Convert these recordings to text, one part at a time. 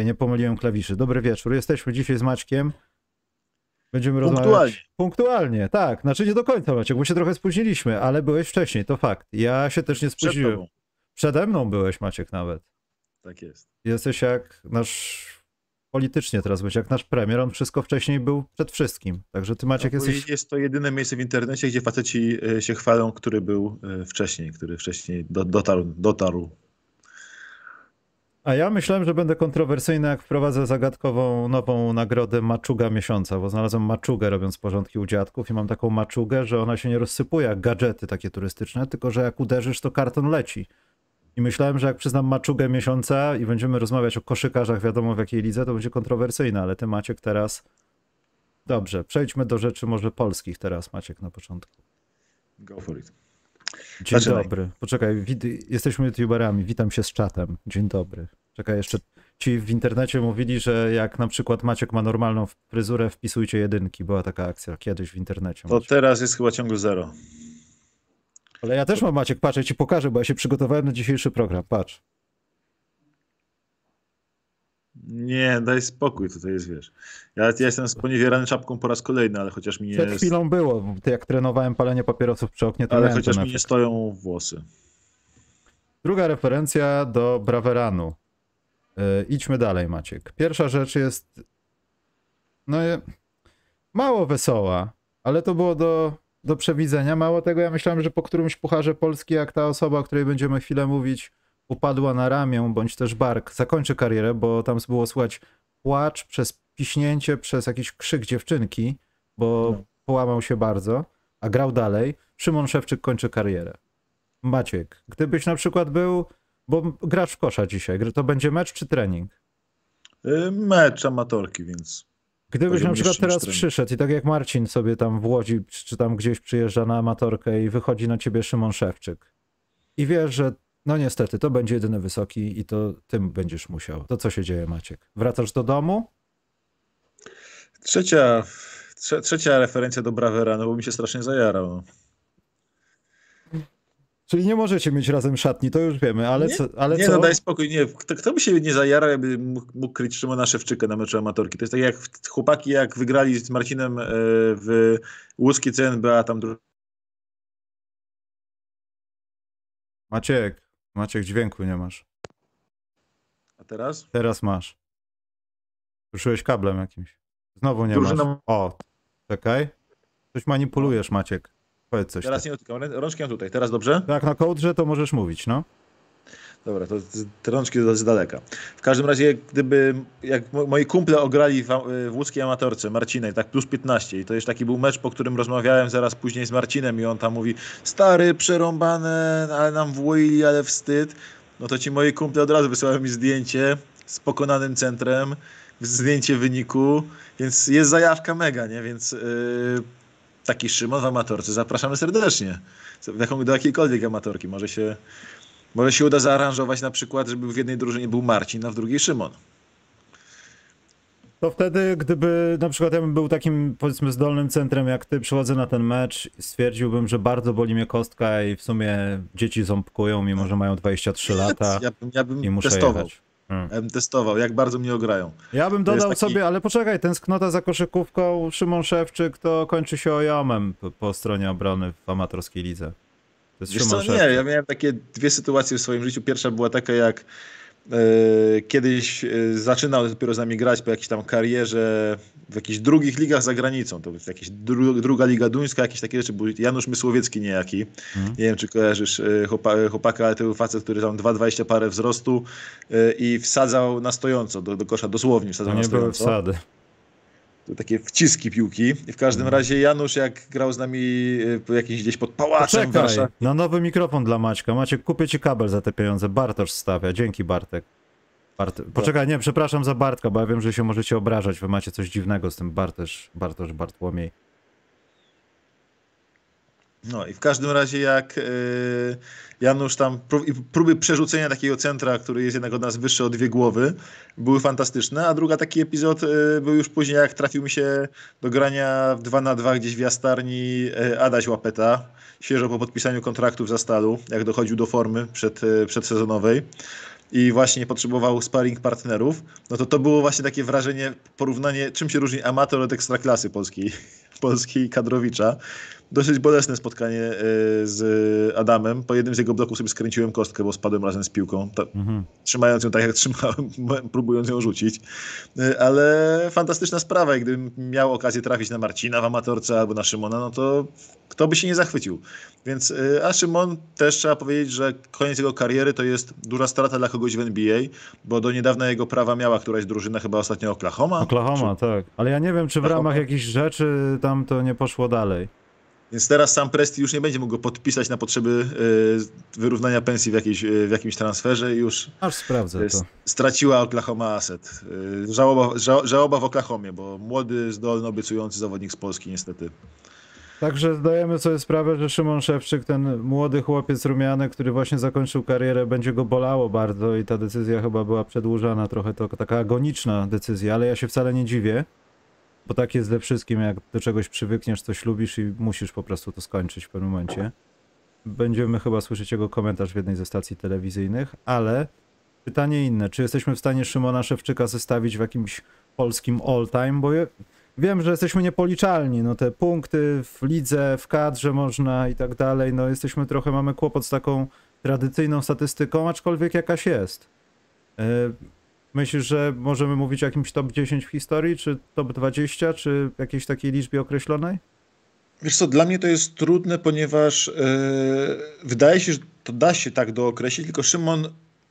Ej, nie pomyliłem klawiszy. Dobry wieczór. Jesteśmy dzisiaj z Maćkiem. Będziemy Punktualnie. rozmawiać. Punktualnie, tak. Znaczy nie do końca, Maciek, bo się trochę spóźniliśmy, ale byłeś wcześniej, to fakt. Ja się też nie Przed spóźniłem. tobą. Przede mną byłeś, Maciek, nawet. Tak jest. Jesteś jak nasz, politycznie teraz być, jak nasz premier, on wszystko wcześniej był przed wszystkim. Także ty, Maciek, No, jesteś... Jest to jedyne miejsce w internecie, gdzie faceci e, się chwalą, który był e, wcześniej, który wcześniej do, dotarł, dotarł. A ja myślałem, że będę kontrowersyjny, jak wprowadzę zagadkową nową nagrodę Maczuga Miesiąca, bo znalazłem maczugę robiąc porządki u dziadków i mam taką maczugę, że ona się nie rozsypuje jak gadżety takie turystyczne, tylko że jak uderzysz, to karton leci. I myślałem, że jak przyznam maczugę miesiąca i będziemy rozmawiać o koszykarzach, wiadomo w jakiej lidze, to będzie kontrowersyjne, ale ty Maciek teraz... Dobrze, przejdźmy do rzeczy może polskich teraz, Maciek, na początku. Go for it. Dzień Zaczynaj. dobry. Poczekaj, jesteśmy youtuberami, witam się z czatem. Dzień dobry. Czekaj, jeszcze ci w internecie mówili, że jak na przykład Maciek ma normalną fryzurę, wpisujcie jedynki. Była taka akcja kiedyś w internecie. To Maciek. teraz jest chyba ciągle zero. Ale ja też mam Maciek, patrz, ja ci pokażę, bo ja się przygotowałem na dzisiejszy program, patrz. Nie, daj spokój, tutaj jest, wiesz. Ja, ja jestem sponiewierany czapką po raz kolejny, ale chociaż mi nie, Przed chwilą było, jak trenowałem palenie papierosów przy oknie, to ale chociaż mi nie stoją włosy. Druga referencja do Braveranu. Yy, idźmy dalej, Maciek. Pierwsza rzecz jest no mało wesoła, ale to było do, do przewidzenia. Mało tego, ja myślałem, że po którymś pucharze Polski, jak ta osoba, o której będziemy chwilę mówić, upadła na ramię bądź też bark, zakończy karierę, bo tam było słychać płacz przez piśnięcie, przez jakiś krzyk dziewczynki, bo No. połamał się bardzo, a grał dalej. Szymon Szewczyk kończy karierę. Maciek, gdybyś na przykład był, bo grasz w kosza dzisiaj, to będzie mecz czy trening? Y, Mecz amatorki, więc Gdybyś na przykład teraz trening. przyszedł i tak jak Marcin sobie tam w Łodzi, czy tam gdzieś przyjeżdża na amatorkę i wychodzi na ciebie Szymon Szewczyk i wiesz, że no niestety to będzie jedyny wysoki i to tym będziesz musiał. To co się dzieje Maciek? Wracasz do domu? trzecia, trze, trzecia referencja do Bravera, no bo mi się strasznie zajarał. Czyli nie możecie mieć razem szatni, to już wiemy, ale Nie, co? Ale nie, co? no daj spokój, nie. Kto, kto by się nie zajarał, jakby mógł, mógł kryć Szymona Szewczyka na meczu amatorki. To jest tak jak chłopaki, jak wygrali z Marcinem e, w Łuski CNBA, tam Maciek, Maciek dźwięku nie masz. A teraz? Teraz masz. Ruszyłeś kablem jakimś. Znowu nie Drużyna- masz. O, czekaj. Coś manipulujesz, Maciek. Powiedz coś. Teraz tak. nie dotykam. Rączki mam tutaj. Teraz dobrze? Tak, na kołdrze to możesz mówić, no. Dobra, to z- te rączki do z daleka. W każdym razie, gdyby, jak mo- moi kumple ograli w, w łódzkiej amatorce, Marcinej, tak plus 15 i to już taki był mecz, po którym rozmawiałem zaraz później z Marcinem i on tam mówi, stary, przerąbane, ale nam włoili, ale wstyd. No to ci moi kumple od razu wysyłają mi zdjęcie z pokonanym centrem, zdjęcie wyniku, więc jest zajawka mega, nie? Więc yy, taki Szymon w amatorce zapraszamy serdecznie. Do jakiejkolwiek amatorki. Może się może się uda zaaranżować na przykład, żeby w jednej drużynie był Marcin, a w drugiej Szymon. To wtedy, gdyby na przykład ja bym był takim, powiedzmy, zdolnym centrem jak ty, przychodzę na ten mecz stwierdziłbym, że bardzo boli mnie kostka i w sumie dzieci ząbkują, mimo że mają 23 lata Ja bym, ja bym i muszę testował. jechać. Hmm. Ja bym testował, jak bardzo mnie ograją. Ja bym dodał taki- sobie, ale poczekaj, tęsknota za koszykówką, Szymon Szewczyk to kończy się ojomem po, po stronie obrony w amatorskiej lidze. Wiesz co, nie, ja miałem takie dwie sytuacje w swoim życiu. Pierwsza była taka, jak e, kiedyś e, zaczynał dopiero z nami grać po jakiejś tam karierze w jakichś drugich ligach za granicą. To jakaś dru, druga liga duńska, jakieś takie rzeczy. Był Janusz Mysłowiecki niejaki. Mhm. Nie wiem, czy kojarzysz e, chłopa, chłopaka, ale to był facet, który tam 2,20 parę wzrostu i wsadzał na stojąco do, do kosza, dosłownie wsadzał To na nie były stojąco. wsady. Takie wciski piłki. I w każdym Mhm. razie Janusz, jak grał z nami po jakiś gdzieś pod pałacem Warszawie. na nowy mikrofon dla Maćka. Maciek, kupię ci kabel za te pieniądze. Bartosz stawia. Dzięki, Bartek. Bart... Poczekaj, nie, przepraszam za Bartka, bo ja wiem, że się możecie obrażać. Wy macie coś dziwnego z tym Bartosz, Bartosz Bartłomiej. No i w każdym razie jak y, Janusz tam próby przerzucenia takiego centra, który jest jednak od nas wyższy o dwie głowy, były fantastyczne, a druga taki epizod y, był już później, jak trafił mi się do grania w 2 na 2 gdzieś w Jastarni y, Adaś Łapeta, świeżo po podpisaniu kontraktu w Zastalu, jak dochodził do formy przed, przedsezonowej. i właśnie potrzebował sparring partnerów, no to to było właśnie takie wrażenie, porównanie, czym się różni amator od ekstraklasy polskiej, polskiej kadrowicza dosyć bolesne spotkanie e, z Adamem. Po jednym z jego bloków sobie skręciłem kostkę, bo spadłem razem z piłką, mhm. trzymając ją tak jak trzymałem, próbując ją rzucić. E, ale fantastyczna sprawa i gdybym miał okazję trafić na Marcina w amatorce albo na Szymona, no to kto by się nie zachwycił. Więc, e, a Szymon też trzeba powiedzieć, że koniec jego kariery to jest duża strata dla kogoś w NBA, bo do niedawna jego prawa miała któraś drużyna, chyba ostatnio Oklahoma. Oklahoma, czy... tak. Ale ja nie wiem, czy w ramach jakichś rzeczy tam to nie poszło dalej. Więc teraz sam Presti już nie będzie mógł go podpisać na potrzeby y, wyrównania pensji w, jakiejś, y, w jakimś transferze i już Aż sprawdzę to. straciła Oklahoma Asset. Y, żałoba, ża, żałoba w Oklahomie, bo młody, zdolny, obiecujący zawodnik z Polski niestety. Także zdajemy sobie sprawę, że Szymon Szewczyk, ten młody chłopiec rumiany, który właśnie zakończył karierę, będzie go bolało bardzo i ta decyzja chyba była przedłużana, trochę to taka agoniczna decyzja, ale ja się wcale nie dziwię. Bo tak jest ze wszystkim, jak do czegoś przywykniesz, coś lubisz i musisz po prostu to skończyć w pewnym momencie. Będziemy chyba słyszeć jego komentarz w jednej ze stacji telewizyjnych, ale pytanie inne, czy jesteśmy w stanie Szymona Szewczyka zestawić w jakimś polskim all-time, bo ja wiem, że jesteśmy niepoliczalni, no te punkty w lidze, w kadrze można i tak dalej, no jesteśmy trochę, mamy kłopot z taką tradycyjną statystyką, aczkolwiek jakaś jest. E, Myślisz, że możemy mówić o jakimś top 10 w historii, czy top 20, czy jakiejś takiej liczbie określonej? Wiesz co, dla mnie to jest trudne, ponieważ yy, wydaje się, że to da się tak dookreślić, tylko Szymon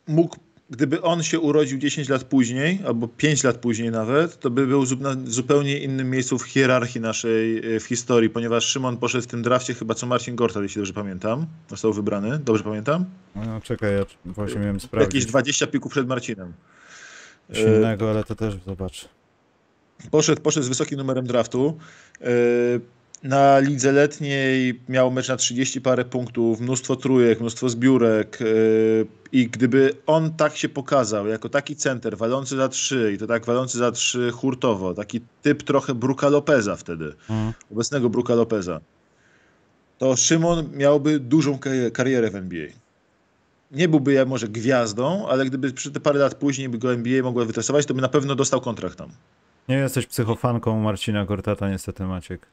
mógł, gdyby on się urodził 10 lat później, albo 5 lat później nawet, to by był w zupełnie innym miejscu w hierarchii naszej e, w historii, ponieważ Szymon poszedł w tym drafcie chyba co Marcin Gortal, jeśli dobrze pamiętam, został wybrany. Dobrze pamiętam? No czekaj, ja właśnie miałem sprawdzić. Jakieś 20 pików przed Marcinem. Silnego, ale to też zobacz. Poszedł, poszedł z wysokim numerem draftu. E, na lidze letniej miał mecz na 30 parę punktów, mnóstwo trójek, mnóstwo zbiórek e, i gdyby on tak się pokazał, jako taki center walący za trzy i to tak walący za trzy hurtowo, taki typ trochę Bruka Lopeza wtedy, mhm. obecnego Bruka Lopeza, to Szymon miałby dużą karierę w NBA nie byłby ja może gwiazdą, ale gdyby przy te parę lat później by go NBA mogła wytresować, to by na pewno dostał kontrakt tam. Nie jesteś psychofanką Marcina Gortata, niestety Maciek.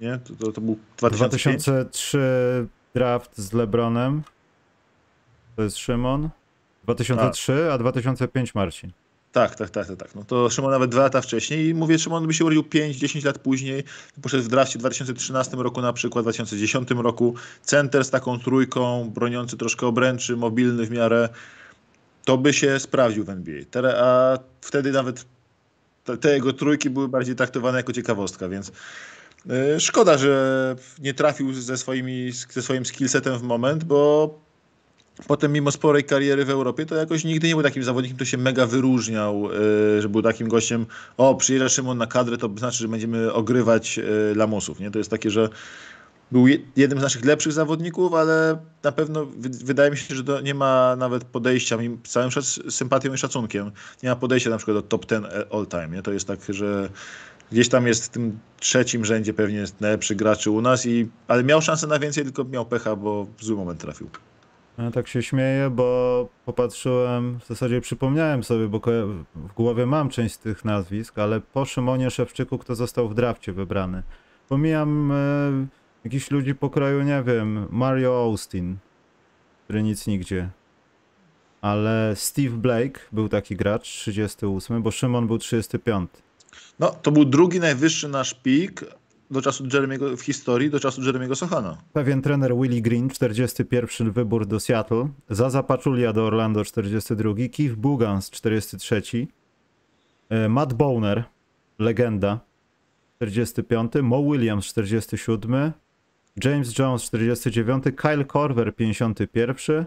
Nie? To, to, to był 2005? 2003 draft z LeBronem. To jest Szymon. 2003, a, a 2005 Marcin. Tak, tak, tak, tak, tak. No to Szymon nawet dwa lata wcześniej i mówię, Szymon by się urodził 5-10 lat później, poszedł w drafcie w 2013 roku na przykład, w 2010 roku, center z taką trójką, broniący troszkę obręczy, mobilny w miarę, to by się sprawdził w NBA. A wtedy nawet te jego trójki były bardziej traktowane jako ciekawostka, więc y, szkoda, że nie trafił ze, swoimi, ze swoim skillsetem w moment, bo Potem mimo sporej kariery w Europie, to jakoś nigdy nie był takim zawodnikiem, który się mega wyróżniał, e, że był takim gościem, o przyjeżdża Szymon na kadrę, to znaczy, że będziemy ogrywać e, lamusów. Nie? To jest takie, że był jednym z naszych lepszych zawodników, ale na pewno wydaje mi się, że to nie ma nawet podejścia, z całym sympatią i szacunkiem, nie ma podejścia na przykład do top 10 all time. Nie? To jest tak, że gdzieś tam jest w tym trzecim rzędzie pewnie najlepszy graczy u nas, i, ale miał szansę na więcej, tylko miał pecha, bo w zły moment trafił. Ja tak się śmieję, bo popatrzyłem, w zasadzie przypomniałem sobie, bo w głowie mam część z tych nazwisk, ale po Szymonie Szewczyku, kto został w drafcie wybrany. Pomijam e, jakichś ludzi po kraju, nie wiem, Mario Austin, który nic nigdzie. Ale Steve Blake był taki gracz, 38, bo Szymon był 35. No, to był drugi najwyższy nasz pik, do czasu Jeremiego, w historii do czasu Jeremiego Sochana. Pewien trener Willie Green, 41 wybór do Seattle, Zaza Pachulia do Orlando, 42, Keith Bugans, 43, e, Matt Bowner, legenda, 45, Mo Williams, 47, James Jones, 49, Kyle Korver, 51,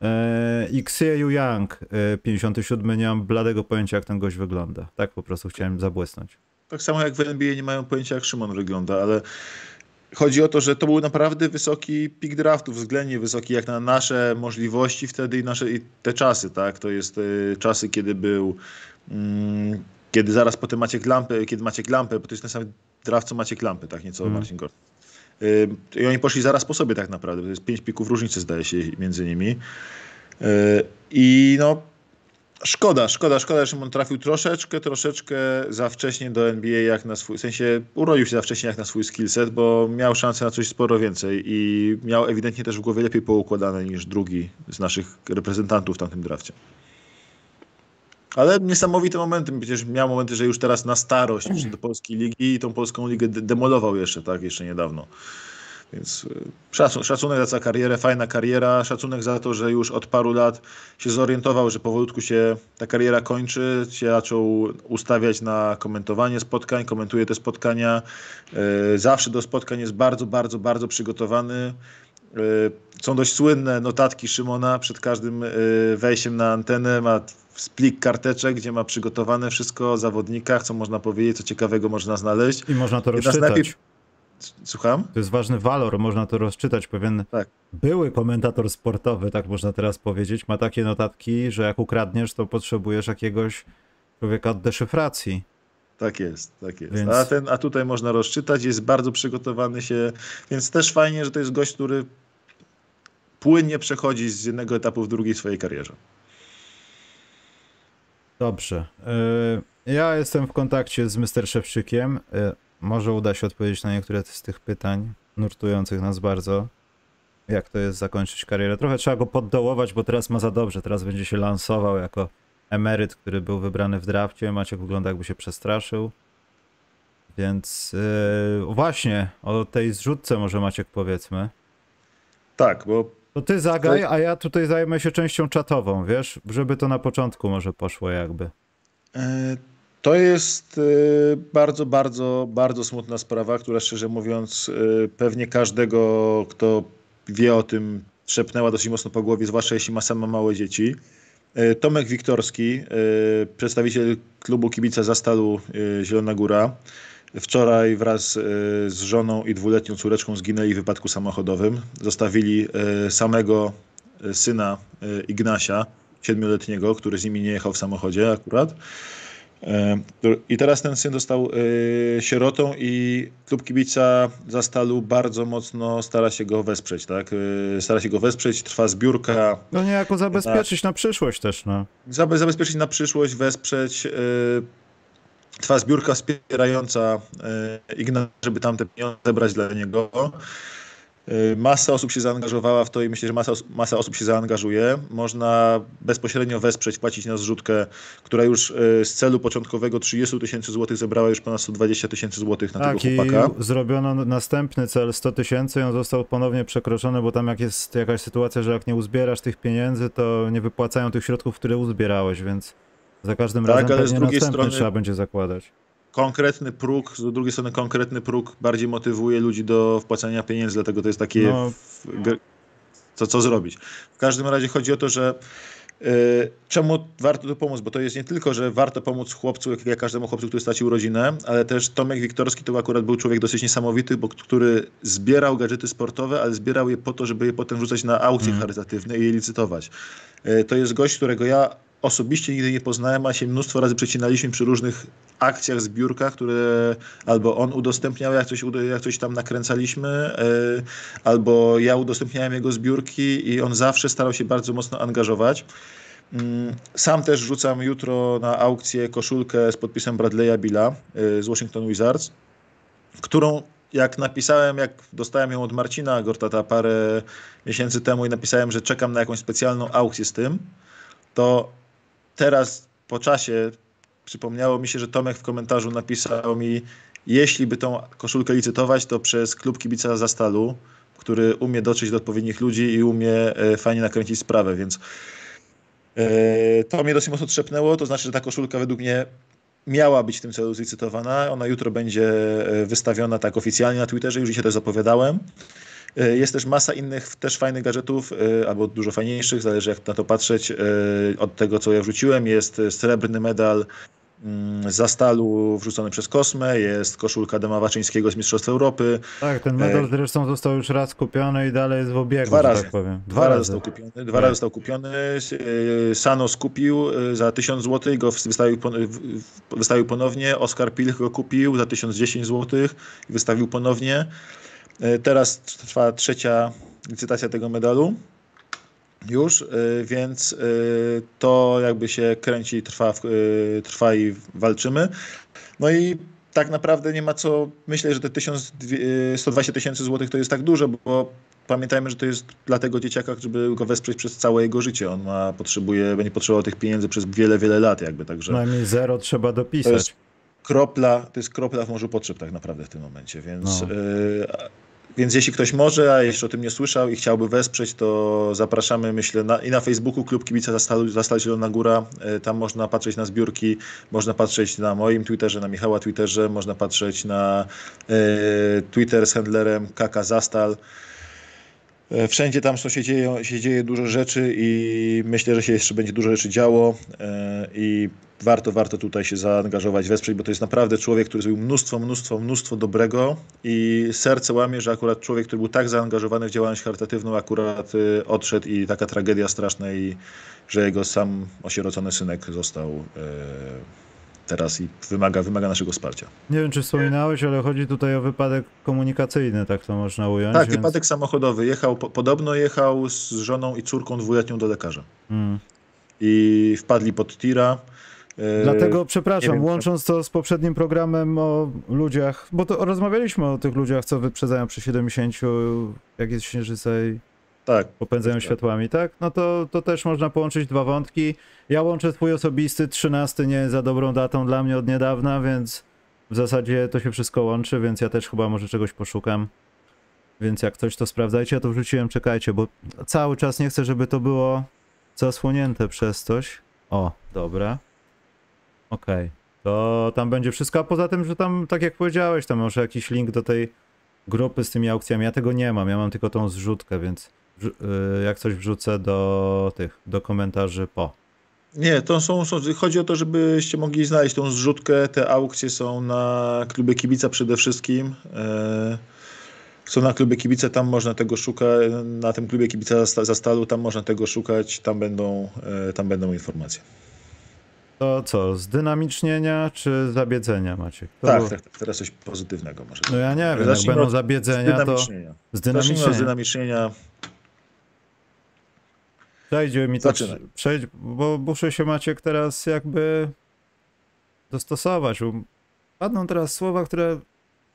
e, i Xie Young, 57. Nie mam bladego pojęcia, jak ten gość wygląda. Tak po prostu chciałem zabłysnąć. Tak samo jak w NBA nie mają pojęcia, jak Szymon wygląda, ale chodzi o to, że to był naprawdę wysoki pik draftu, względnie wysoki jak na nasze możliwości wtedy i, nasze, i te czasy, tak? To jest y, czasy, kiedy był, mm, kiedy zaraz potem Maciek Lampę, kiedy Maciek Lampę, bo to jest ten sam draft co Maciek Lampy, tak? Nieco mm. Marcin Gort. Y, I oni poszli zaraz po sobie tak naprawdę, to jest pięć pików różnicy zdaje się między nimi. Y, I no, szkoda, szkoda, szkoda, że on trafił troszeczkę, troszeczkę za wcześnie do NBA, jak na swój, w sensie urodził się za wcześnie jak na swój skillset, bo miał szansę na coś sporo więcej i miał ewidentnie też w głowie lepiej poukładane niż drugi z naszych reprezentantów w tamtym drafcie. Ale niesamowite momenty. Przecież miał momenty, że już teraz na starość do polskiej ligi i tą polską ligę demolował jeszcze, tak, jeszcze niedawno. Więc y, szacunek za karierę, fajna kariera, szacunek za to, że już od paru lat się zorientował, że powolutku się ta kariera kończy, się zaczął ustawiać na komentowanie spotkań, komentuje te spotkania. Y, zawsze do spotkań jest bardzo, bardzo, bardzo przygotowany. Y, są dość słynne notatki Szymona przed każdym wejściem na antenę. Ma splik karteczek, gdzie ma przygotowane wszystko o zawodnikach, co można powiedzieć, co ciekawego można znaleźć. I można to rozczytać. Słucham? To jest ważny walor, można to rozczytać. Pewien tak. były komentator sportowy, tak można teraz powiedzieć, ma takie notatki, że jak ukradniesz, to potrzebujesz jakiegoś człowieka od deszyfracji. Tak jest, tak jest. Więc... A, ten, a tutaj można rozczytać, jest bardzo przygotowany się, więc też fajnie, że to jest gość, który płynnie przechodzi z jednego etapu w drugi w swojej karierze. Dobrze. E, ja jestem w kontakcie z Mr. Szewczykiem. Może uda się odpowiedzieć na niektóre z tych pytań nurtujących nas bardzo. Jak to jest zakończyć karierę? Trochę trzeba go poddołować, bo teraz ma za dobrze. Teraz będzie się lansował jako emeryt, który był wybrany w drafcie. Maciek wygląda jakby się przestraszył. Więc yy, właśnie, o tej zrzutce może Maciek powiedzmy. Tak, bo... To ty zagaj, a ja tutaj zajmę się częścią czatową, wiesz? Żeby to na początku może poszło jakby. E, to jest y, bardzo, bardzo, bardzo smutna sprawa, która szczerze mówiąc y, pewnie każdego, kto wie o tym, trzepnęła dosyć mocno po głowie, zwłaszcza jeśli ma sama małe dzieci. Y, Tomek Wiktorski, przedstawiciel klubu kibica Zastalu Zielona Góra, wczoraj wraz z żoną i dwuletnią córeczką zginęli w wypadku samochodowym. Zostawili samego syna Ignasia, siedmioletniego, który z nimi nie jechał w samochodzie akurat. E, I teraz ten syn został e, sierotą i klub kibica Zastalu bardzo mocno stara się go wesprzeć, tak? E, stara się go wesprzeć, trwa zbiórka. No niejako zabezpieczyć na, na przyszłość też, no. Zabezpieczyć na przyszłość, wesprzeć. Trwa zbiórka wspierająca Igna, żeby tam te pieniądze zebrać dla niego. Y, masa osób się zaangażowała w to i myślę, że masa, masa osób się zaangażuje. Można bezpośrednio wesprzeć, płacić na zrzutkę, która już y, z celu początkowego 30 tysięcy złotych zebrała już ponad 120 tysięcy złotych na tak, tego chłopaka. I zrobiono następny cel 100 tysięcy i on został ponownie przekroczony, bo tam jak jest jakaś sytuacja, że jak nie uzbierasz tych pieniędzy, to nie wypłacają tych środków, które uzbierałeś, więc za każdym tak, razem pewnie następny strony... trzeba będzie zakładać konkretny próg, z drugiej strony konkretny próg bardziej motywuje ludzi do wpłacania pieniędzy, dlatego to jest takie no. co, co zrobić. W każdym razie chodzi o to, że y, czemu warto tu pomóc, bo to jest nie tylko, że warto pomóc chłopcu, jak, jak każdemu chłopcu, który stracił rodzinę, ale też Tomek Wiktorski to akurat był człowiek dosyć niesamowity, bo który zbierał gadżety sportowe, ale zbierał je po to, żeby je potem wrzucać na aukcje mm. charytatywne i je licytować. Y, to jest gość, którego ja osobiście nigdy nie poznałem, a się mnóstwo razy przecinaliśmy przy różnych akcjach, zbiórkach, które albo on udostępniał, jak coś, jak coś tam nakręcaliśmy, e, albo ja udostępniałem jego zbiórki i on zawsze starał się bardzo mocno angażować. Mm, sam też rzucam jutro na aukcję koszulkę z podpisem Bradley'a Billa e, z Washington Wizards, którą jak napisałem, jak dostałem ją od Marcina Gortata parę miesięcy temu i napisałem, że czekam na jakąś specjalną aukcję z tym, to teraz po czasie przypomniało mi się, że Tomek w komentarzu napisał mi, jeśli by tą koszulkę licytować, to przez klub kibica Zastalu, który umie dotrzeć do odpowiednich ludzi i umie e, fajnie nakręcić sprawę, więc e, to mnie dosyć mocno trzepnęło, to znaczy, że ta koszulka według mnie miała być w tym celu zlicytowana. Ona jutro będzie e, wystawiona tak oficjalnie na Twitterze, już dzisiaj to zapowiadałem. E, jest też masa innych też fajnych gadżetów, e, albo dużo fajniejszych, zależy jak na to patrzeć. E, od tego, co ja wrzuciłem, jest srebrny medal mm, za stalu wrzucony przez Kosmę, jest koszulka Dema Waczyńskiego z Mistrzostw Europy. Tak, ten medal zresztą został już raz kupiony i dalej jest w obiegu, dwa razy. Tak powiem. Dwa, dwa razy. Został kupiony, dwa tak. razy został kupiony. Sano skupił za 1000 zł, go wystawił, wystawił ponownie. Oskar Pilch go kupił za 1010 zł i wystawił ponownie. E, teraz trwa trzecia licytacja tego medalu. już, więc to jakby się kręci, trwa, trwa i walczymy. No i tak naprawdę nie ma co, myślę, że te 120 tysięcy złotych to jest tak dużo, bo pamiętajmy, że to jest dla tego dzieciaka, żeby go wesprzeć przez całe jego życie. On ma, potrzebuje, będzie potrzebował tych pieniędzy przez wiele, wiele lat jakby, także... Najmniej zero trzeba dopisać. To jest kropla, to jest kropla w morzu potrzeb tak naprawdę w tym momencie, więc... No. Y więc jeśli ktoś może, a jeszcze o tym nie słyszał i chciałby wesprzeć, to zapraszamy, myślę, na, i na Facebooku Klub Kibica Zastal Zielona Góra. E, tam można patrzeć na zbiórki, można patrzeć na moim Twitterze, na Michała Twitterze, można patrzeć na e, Twitter z handlerem Kaka Zastal. E, wszędzie tam się dzieje, się dzieje dużo rzeczy i myślę, że się jeszcze będzie dużo rzeczy działo i warto, warto tutaj się zaangażować, wesprzeć, bo to jest naprawdę człowiek, który zrobił mnóstwo, mnóstwo, mnóstwo dobrego i serce łamie, że akurat człowiek, który był tak zaangażowany w działalność charytatywną, akurat y, odszedł i taka tragedia straszna i że jego sam osierocony synek został e, teraz i wymaga, wymaga naszego wsparcia. Nie wiem, czy wspominałeś, ale chodzi tutaj o wypadek komunikacyjny, tak to można ująć. Tak, więc... wypadek samochodowy. Jechał, podobno jechał z żoną i córką dwuletnią do lekarza. Hmm. I wpadli pod tira. E, Dlatego, przepraszam, wiem, łącząc to z poprzednim programem o ludziach, bo to rozmawialiśmy o tych ludziach, co wyprzedzają przy 70, jak jest śnieżyca i tak. popędzają tak. światłami, tak? No to, to też można połączyć dwa wątki. Ja łączę twój osobisty, 13 nie jest za dobrą datą dla mnie od niedawna, więc w zasadzie to się wszystko łączy, więc ja też chyba może czegoś poszukam. Więc jak coś to sprawdzajcie, ja to wrzuciłem, czekajcie, bo cały czas nie chcę, żeby to było zasłonięte przez coś. O, dobra. Okej. Okay. To tam będzie wszystko, a poza tym, że tam, tak jak powiedziałeś, tam może jakiś link do tej grupy z tymi aukcjami. Ja tego nie mam, ja mam tylko tą zrzutkę, więc y, jak coś wrzucę do tych, do komentarzy po. Nie, to są, są, chodzi o to, żebyście mogli znaleźć tą zrzutkę. Te aukcje są na klubie kibica przede wszystkim. E, są na klubie kibica, tam można tego szukać. Na tym klubie kibica za stalu, tam można tego szukać, tam będą, e, tam będą informacje. To co, zdynamicznienia czy zabiedzenia macie? tak, tak, tak, teraz coś pozytywnego może. No ja nie wiem, jak będą zabiedzenia, to zdynamicznienia. zdynamicznienia. Przejdzie mi to, przejdź, bo muszę się Maciek teraz jakby dostosować. Padną teraz słowa, które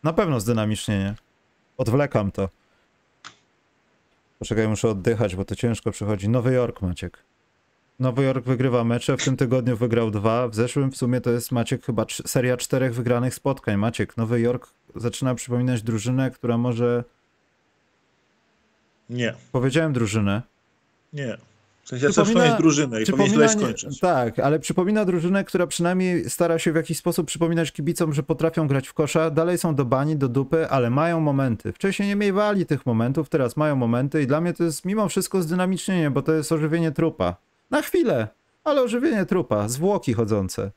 na pewno zdynamicznienie. Odwlekam to. Poczekaj, muszę oddychać, bo to ciężko przychodzi. Nowy Jork, Maciek. Nowy Jork wygrywa mecze, w tym tygodniu wygrał dwa. W zeszłym w sumie to jest Maciek chyba seria czterech wygranych spotkań. Maciek, Nowy Jork zaczyna przypominać drużynę, która może... Nie. Powiedziałem drużynę. Nie. W sensie przypomina, drużynę i powinien skończyć. Tak, ale przypomina drużynę, która przynajmniej stara się w jakiś sposób przypominać kibicom, że potrafią grać w kosza. Dalej są do bani, do dupy, ale mają momenty. Wcześniej nie miewali tych momentów, teraz mają momenty i dla mnie to jest mimo wszystko zdynamicznienie, bo to jest ożywienie trupa. Na chwilę, ale ożywienie trupa, zwłoki chodzące,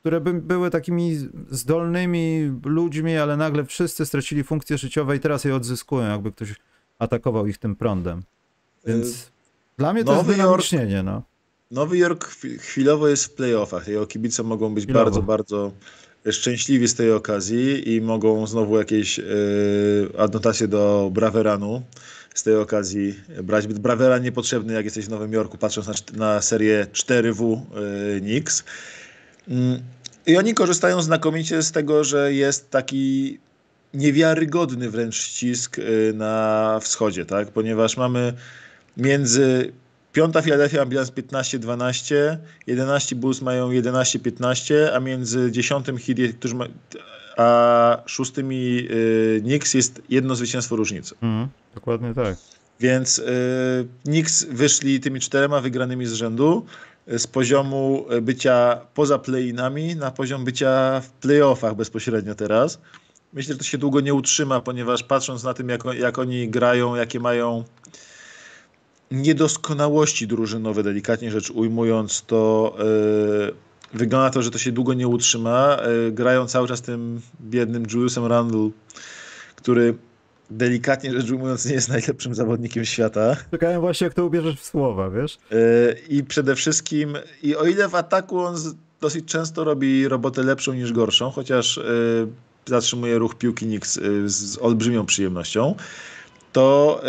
które by były takimi zdolnymi ludźmi, ale nagle wszyscy stracili funkcje życiowe i teraz je odzyskują, jakby ktoś atakował ich tym prądem. Więc y dla mnie to Nowy jest Jork, no. Nowy Jork chwilowo jest w playoffach. Jego kibice mogą być chwilowo. bardzo, bardzo szczęśliwi z tej okazji i mogą znowu jakieś yy, adnotacje do Braveranu z tej okazji brać. Braveran niepotrzebny, jak jesteś w Nowym Jorku, patrząc na, na serię 4W yy, Knicks. Yy, I oni korzystają znakomicie z tego, że jest taki niewiarygodny wręcz ścisk y, na wschodzie, tak? ponieważ mamy między Piąta Philadelphia bilans 15-12, 11 Bulls mają 11-15, a między dziesiątym Heat, którzy ma, a szóstymi y, Knicks jest jedno zwycięstwo różnicy. Mm, dokładnie tak. Więc y, Knicks wyszli tymi czterema wygranymi z rzędu y, z poziomu bycia poza play-inami na poziom bycia w playoffach bezpośrednio teraz. Myślę, że to się długo nie utrzyma, ponieważ patrząc na tym, jak, jak oni grają, jakie mają niedoskonałości drużynowe, delikatnie rzecz ujmując, to yy, wygląda to, że to się długo nie utrzyma. Yy, grają cały czas tym biednym Juliusem Randle, który delikatnie rzecz ujmując nie jest najlepszym zawodnikiem świata. Czekałem właśnie, jak to ubierzesz w słowa, wiesz? Yy, I przede wszystkim, i o ile w ataku on dosyć często robi robotę lepszą niż gorszą, chociaż zatrzymuje ruch piłki Knicks z olbrzymią przyjemnością, to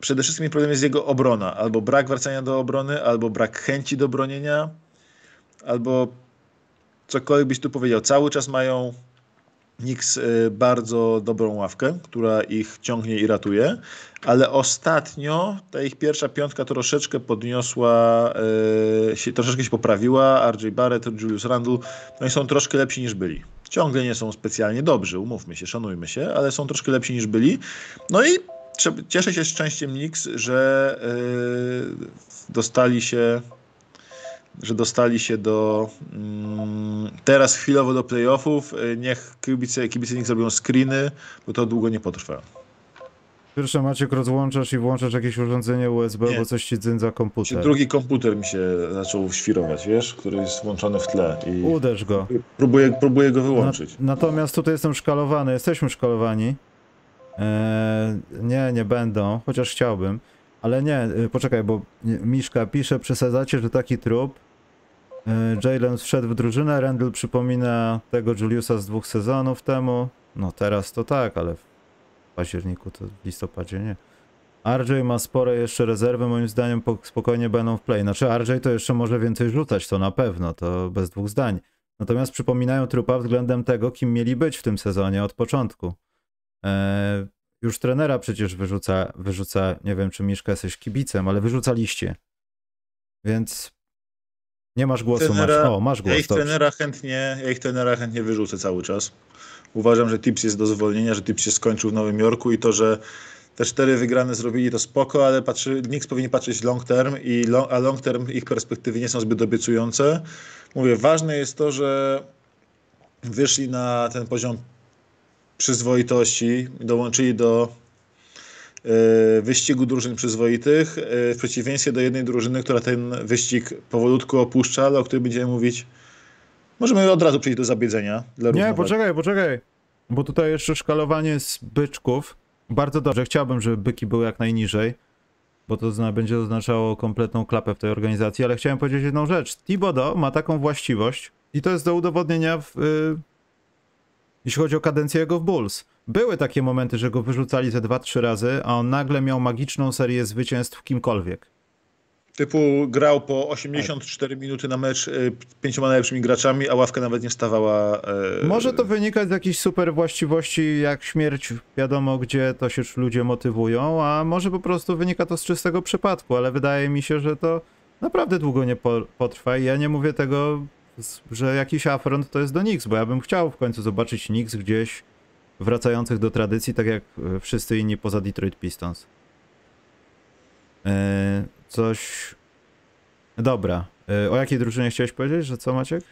przede wszystkim problem jest jego obrona. Albo brak wracania do obrony, albo brak chęci do bronienia, albo cokolwiek byś tu powiedział. Cały czas mają Knicks y, bardzo dobrą ławkę, która ich ciągnie i ratuje, ale ostatnio ta ich pierwsza piątka troszeczkę podniosła, y, się, troszeczkę się poprawiła. RJ Barrett, Julius Randle, no i są troszkę lepsi niż byli. Ciągle nie są specjalnie dobrzy, umówmy się, szanujmy się, ale są troszkę lepsi niż byli. No i cieszę się szczęściem Knicks, że yy, dostali się że dostali się do mm, teraz chwilowo do playoffów. Y, niech kibice, kibice niech zrobią screeny, bo to długo nie potrwa. Pierwsze Maciek rozłączasz i włączasz jakieś urządzenie USB, nie. bo coś ci dzynza komputer. Drugi komputer mi się zaczął świrować, wiesz, który jest włączony w tle. I Uderz go. Próbuję, próbuję go wyłączyć. Na, natomiast tutaj jestem szkalowany, jesteśmy szkalowani. Eee, nie, nie będą, chociaż chciałbym. Ale nie, y, poczekaj, bo Miszka pisze, przesadzacie, że taki trup. Y, Jalen wszedł w drużynę, Randall przypomina tego Juliusa z dwóch sezonów temu. No teraz to tak, ale w październiku to w listopadzie nie. RJ ma spore jeszcze rezerwy, moim zdaniem spokojnie będą w play. Znaczy RJ to jeszcze może więcej rzucać, to na pewno, to bez dwóch zdań. Natomiast przypominają trupa względem tego, kim mieli być w tym sezonie od początku. Eee, już trenera przecież wyrzuca, wyrzuca, nie wiem czy Miszka jesteś kibicem, ale wyrzucaliście. Więc nie masz głosu, trenera, masz, o, masz głos. Ja ich, trenera chętnie, ja ich trenera chętnie wyrzucę cały czas. Uważam, że Tips jest do zwolnienia, że Tips się skończył w Nowym Jorku i to, że te cztery wygrane zrobili to spoko, ale patrzy, Knicks powinien patrzeć long term, i long, a long term ich perspektywy nie są zbyt obiecujące. Mówię, ważne jest to, że wyszli na ten poziom przyzwoitości, dołączyli do e, wyścigu drużyn przyzwoitych, e, w przeciwieństwie do jednej drużyny, która ten wyścig powolutku opuszcza, ale o której będziemy mówić. Możemy od razu przejść do zabiedzenia. Nie, poczekaj, poczekaj. Bo tutaj jeszcze szkalowanie z byczków. Bardzo dobrze. Chciałbym, żeby byki były jak najniżej, bo to będzie oznaczało kompletną klapę w tej organizacji, ale chciałem powiedzieć jedną rzecz. Thibodeau ma taką właściwość i to jest do udowodnienia w, yy, jeśli chodzi o kadencję jego w Bulls. Były takie momenty, że go wyrzucali ze 2-3 razy, a on nagle miał magiczną serię zwycięstw kimkolwiek. Typu grał po 84 tak. minuty na mecz y, pięcioma najlepszymi graczami, a ławka nawet nie stawała. E... Może to wynikać z jakichś super właściwości, jak śmierć, wiadomo gdzie to się ludzie motywują, a może po prostu wynika to z czystego przypadku, ale wydaje mi się, że to naprawdę długo nie potrwa i ja nie mówię tego że jakiś afront to jest do Knicks, bo ja bym chciał w końcu zobaczyć Knicks gdzieś wracających do tradycji, tak jak e, wszyscy inni poza Detroit Pistons. E, coś... Dobra. E, o jakiej drużynie chciałeś powiedzieć, że co Maciek?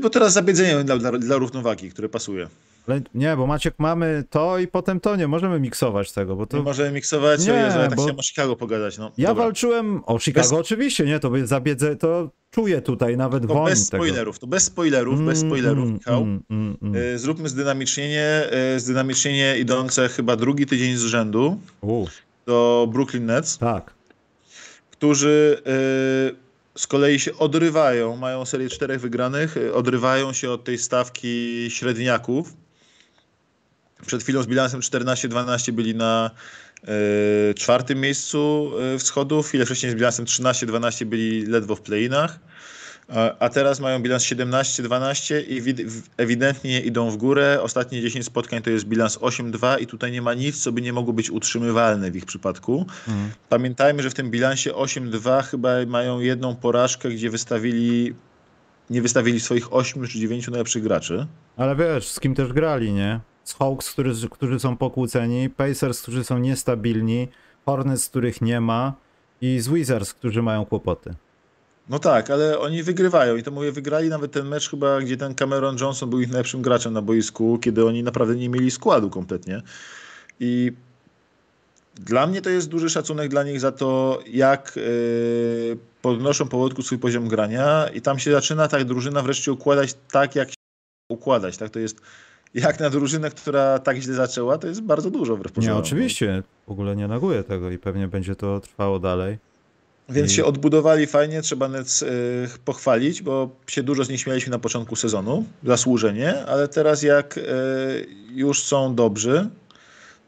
Bo teraz zabiedzenie dla, dla, dla równowagi, które pasuje. Ale nie, bo Maciek mamy to i potem to, nie możemy miksować tego, bo to... Nie możemy miksować, nie, Jezu, ja tak bo... chciałem o Chicago pogadać, no. Ja Dobra. walczyłem o Chicago, bez... oczywiście, nie, to zabiedzę, to czuję tutaj nawet to woń bez tego. spoilerów, to bez spoilerów, bez mm, spoilerów, mm, Michał. Mm, mm, mm. Y, zróbmy zdynamicznienie, y, zdynamicznienie idące chyba drugi tydzień z rzędu U. do Brooklyn Nets. Tak. Którzy y, z kolei się odrywają, mają serię czterech wygranych, odrywają się od tej stawki średniaków, przed chwilą z bilansem 14-12 byli na y, czwartym miejscu y, wschodu, chwilę wcześniej z bilansem 13-12 byli ledwo w playinach, a, a teraz mają bilans 17-12 i ewidentnie idą w górę. Ostatnie 10 spotkań to jest bilans 8-2 i tutaj nie ma nic, co by nie mogło być utrzymywalne w ich przypadku. Mhm. Pamiętajmy, że w tym bilansie 8-2 chyba mają jedną porażkę, gdzie wystawili nie wystawili swoich 8 czy 9 najlepszych graczy. Ale wiesz, z kim też grali, nie? Hawks, którzy, którzy są pokłóceni, Pacers, którzy są niestabilni, Hornets, których nie ma i z Wizards, którzy mają kłopoty. No tak, ale oni wygrywają i to mówię, wygrali nawet ten mecz chyba, gdzie ten Cameron Johnson był ich najlepszym graczem na boisku, kiedy oni naprawdę nie mieli składu kompletnie. I dla mnie to jest duży szacunek dla nich za to, jak yy, podnoszą powolutku swój poziom grania i tam się zaczyna ta drużyna wreszcie układać tak, jak się układać. Tak? To jest jak na drużynę, która tak źle zaczęła, to jest bardzo dużo wbrew pozorom. Nie, oczywiście. W ogóle nie neguję tego i pewnie będzie to trwało dalej. Więc I... się odbudowali fajnie, trzeba Nets y, pochwalić, bo się dużo z nich śmialiśmy na początku sezonu, zasłużenie, ale teraz jak y, już są dobrzy,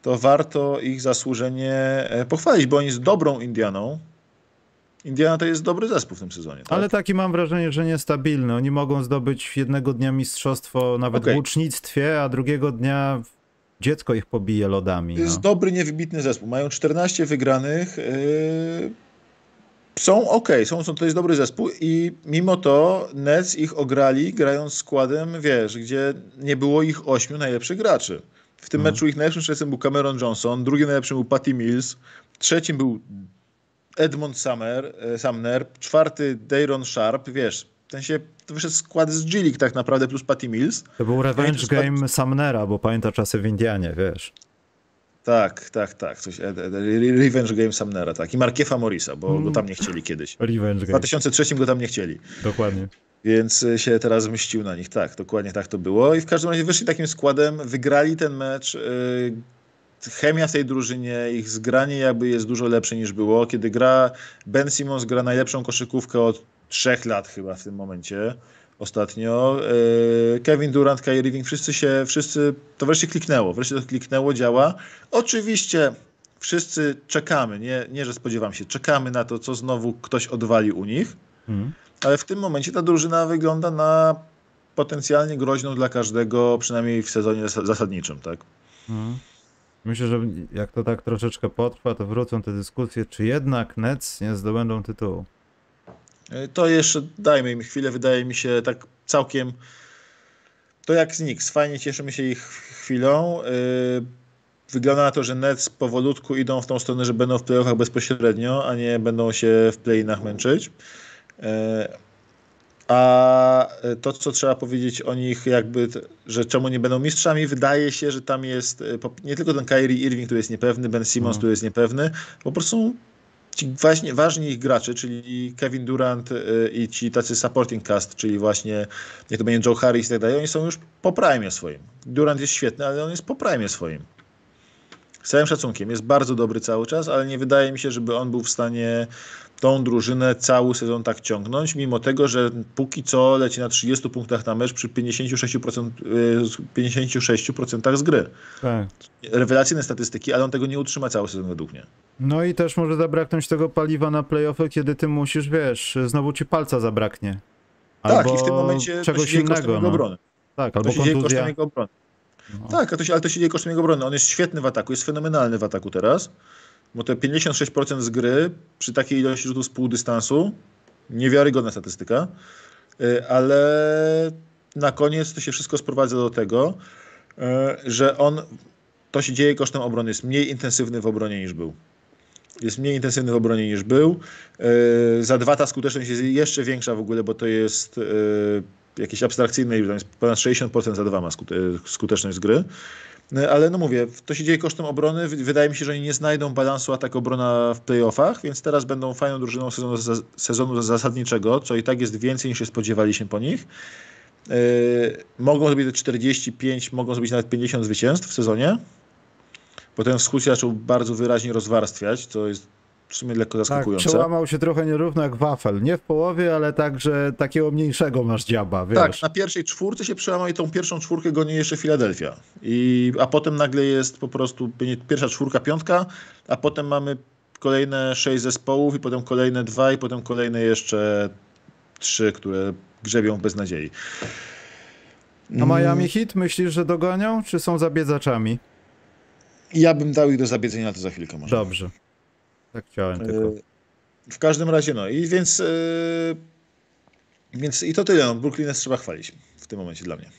to warto ich zasłużenie e, pochwalić, bo oni z dobrą Indianą. Indiana to jest dobry zespół w tym sezonie. Tak? Ale taki mam wrażenie, że niestabilny. Oni mogą zdobyć jednego dnia mistrzostwo nawet Okej. w łucznictwie, a drugiego dnia dziecko ich pobije lodami. To jest No. dobry, niewybitny zespół. Mają 14 wygranych. Yy... Są ok, są, są, to jest dobry zespół i mimo to Nets ich ograli grając składem, wiesz, gdzie nie było ich ośmiu najlepszych graczy. W tym Mhm. meczu ich najlepszym strzelcem był Cameron Johnson, drugim najlepszym był Patty Mills, trzecim był Edmond Summer, e, Sumner, czwarty Dayron Sharp, wiesz, w sensie to wyszedł skład z G League tak naprawdę plus Patty Mills. To był revenge tak- game Sumnera, bo pamięta czasy w Indianie, wiesz. Tak, tak, tak. Coś, Ed, Ed, Revenge Game Sumnera, tak. I Markiefa Morisa, bo Mm. go tam nie chcieli kiedyś. Revenge W game, 2003 go tam nie chcieli, dokładnie. więc się teraz mścił na nich. Tak, dokładnie tak to było. I w każdym razie wyszli takim składem, wygrali ten mecz. y, Chemia w tej drużynie, ich zgranie jakby jest dużo lepsze niż było. Kiedy gra Ben Simmons gra najlepszą koszykówkę od trzech lat chyba w tym momencie ostatnio. Y, Kevin Durant, Kyrie Irving, wszyscy się, wszyscy, to wreszcie kliknęło, wreszcie to kliknęło, działa. Oczywiście wszyscy czekamy, nie, nie że spodziewam się, czekamy na to, co znowu ktoś odwali u nich, Mhm. ale w tym momencie ta drużyna wygląda na potencjalnie groźną dla każdego, przynajmniej w sezonie zas- zasadniczym, tak? Mhm. Myślę, że jak to tak troszeczkę potrwa, to wrócą te dyskusje, czy jednak Nets nie zdobędą tytułu. Y, To jeszcze dajmy im chwilę, wydaje mi się tak całkiem to jak z Knicks. Fajnie cieszymy się ich chwilą. Y, Wygląda na to, że Nets powolutku idą w tą stronę, że będą w playoffach bezpośrednio, a nie będą się w play-inach męczyć. A to, co trzeba powiedzieć o nich, jakby, że czemu nie będą mistrzami, wydaje się, że tam jest po- nie tylko ten Kyrie Irving, który jest niepewny, Ben Simmons, Mhm. który jest niepewny, po prostu ci właśnie, ważni ich gracze, czyli Kevin Durant y, i ci tacy supporting cast, czyli właśnie niech to będzie Joe Harris i tak dalej, oni są już po prime swoim. Durant jest świetny, ale on jest po prime swoim. Z całym szacunkiem. Jest bardzo dobry cały czas, ale nie wydaje mi się, żeby on był w stanie tą drużynę cały sezon tak ciągnąć, mimo tego, że póki co leci na 30 punktach na mecz przy 56%, y, 56% z gry. Tak. Rewelacyjne statystyki, ale on tego nie utrzyma cały sezon według mnie. No i też może zabraknąć tego paliwa na playoffy, kiedy ty musisz, wiesz, znowu ci palca zabraknie. tak, i w tym momencie to czegoś innego. No. obrony. Tak, To albo się kosztem kontuzja. jego obrony. No. Tak, to się, ale to się dzieje kosztem jego obrony. On jest świetny w ataku, jest fenomenalny w ataku teraz, bo te 56% z gry przy takiej ilości rzutów z pół dystansu, niewiarygodna statystyka, y, ale na koniec to się wszystko sprowadza do tego, y, że on, to się dzieje kosztem obrony, jest mniej intensywny w obronie niż był. Jest mniej intensywny w obronie niż był. Y, Za dwa ta skuteczność jest jeszcze większa w ogóle, bo to jest y, jakieś abstrakcyjne, tam jest ponad 60% za dwa ma skute- skuteczność z gry. Y, Ale no mówię, to się dzieje kosztem obrony. Wy- Wydaje mi się, że oni nie znajdą balansu atak-obrona w playoffach, więc teraz będą fajną drużyną sezonu, sezonu zasadniczego, co i tak jest więcej niż się spodziewaliśmy po nich. Yy, mogą zrobić te 45, mogą zrobić nawet 50 zwycięstw w sezonie. Potem wschód się zaczął bardzo wyraźnie rozwarstwiać, co jest w sumie lekko Tak, zaskakujące. przełamał się trochę nierówno jak wafel. Nie w połowie, ale tak, że takiego mniejszego masz dziaba, wiesz. Tak, na pierwszej czwórce się przełamał i tą pierwszą czwórkę goni jeszcze Filadelfia. I, a potem nagle jest po prostu pierwsza czwórka, piątka, a potem mamy kolejne sześć zespołów i potem kolejne dwa i potem kolejne jeszcze trzy, które grzebią w beznadziei. A Miami Heat myślisz, że dogonią, czy są zabiezaczami? Ja bym dał ich do zabiedzenia, to za chwilkę może. Dobrze. Tak chciałem tylko. E, W każdym razie, no i więc, e, więc i to tyle. No, Brooklyn trzeba chwalić w tym momencie dla mnie.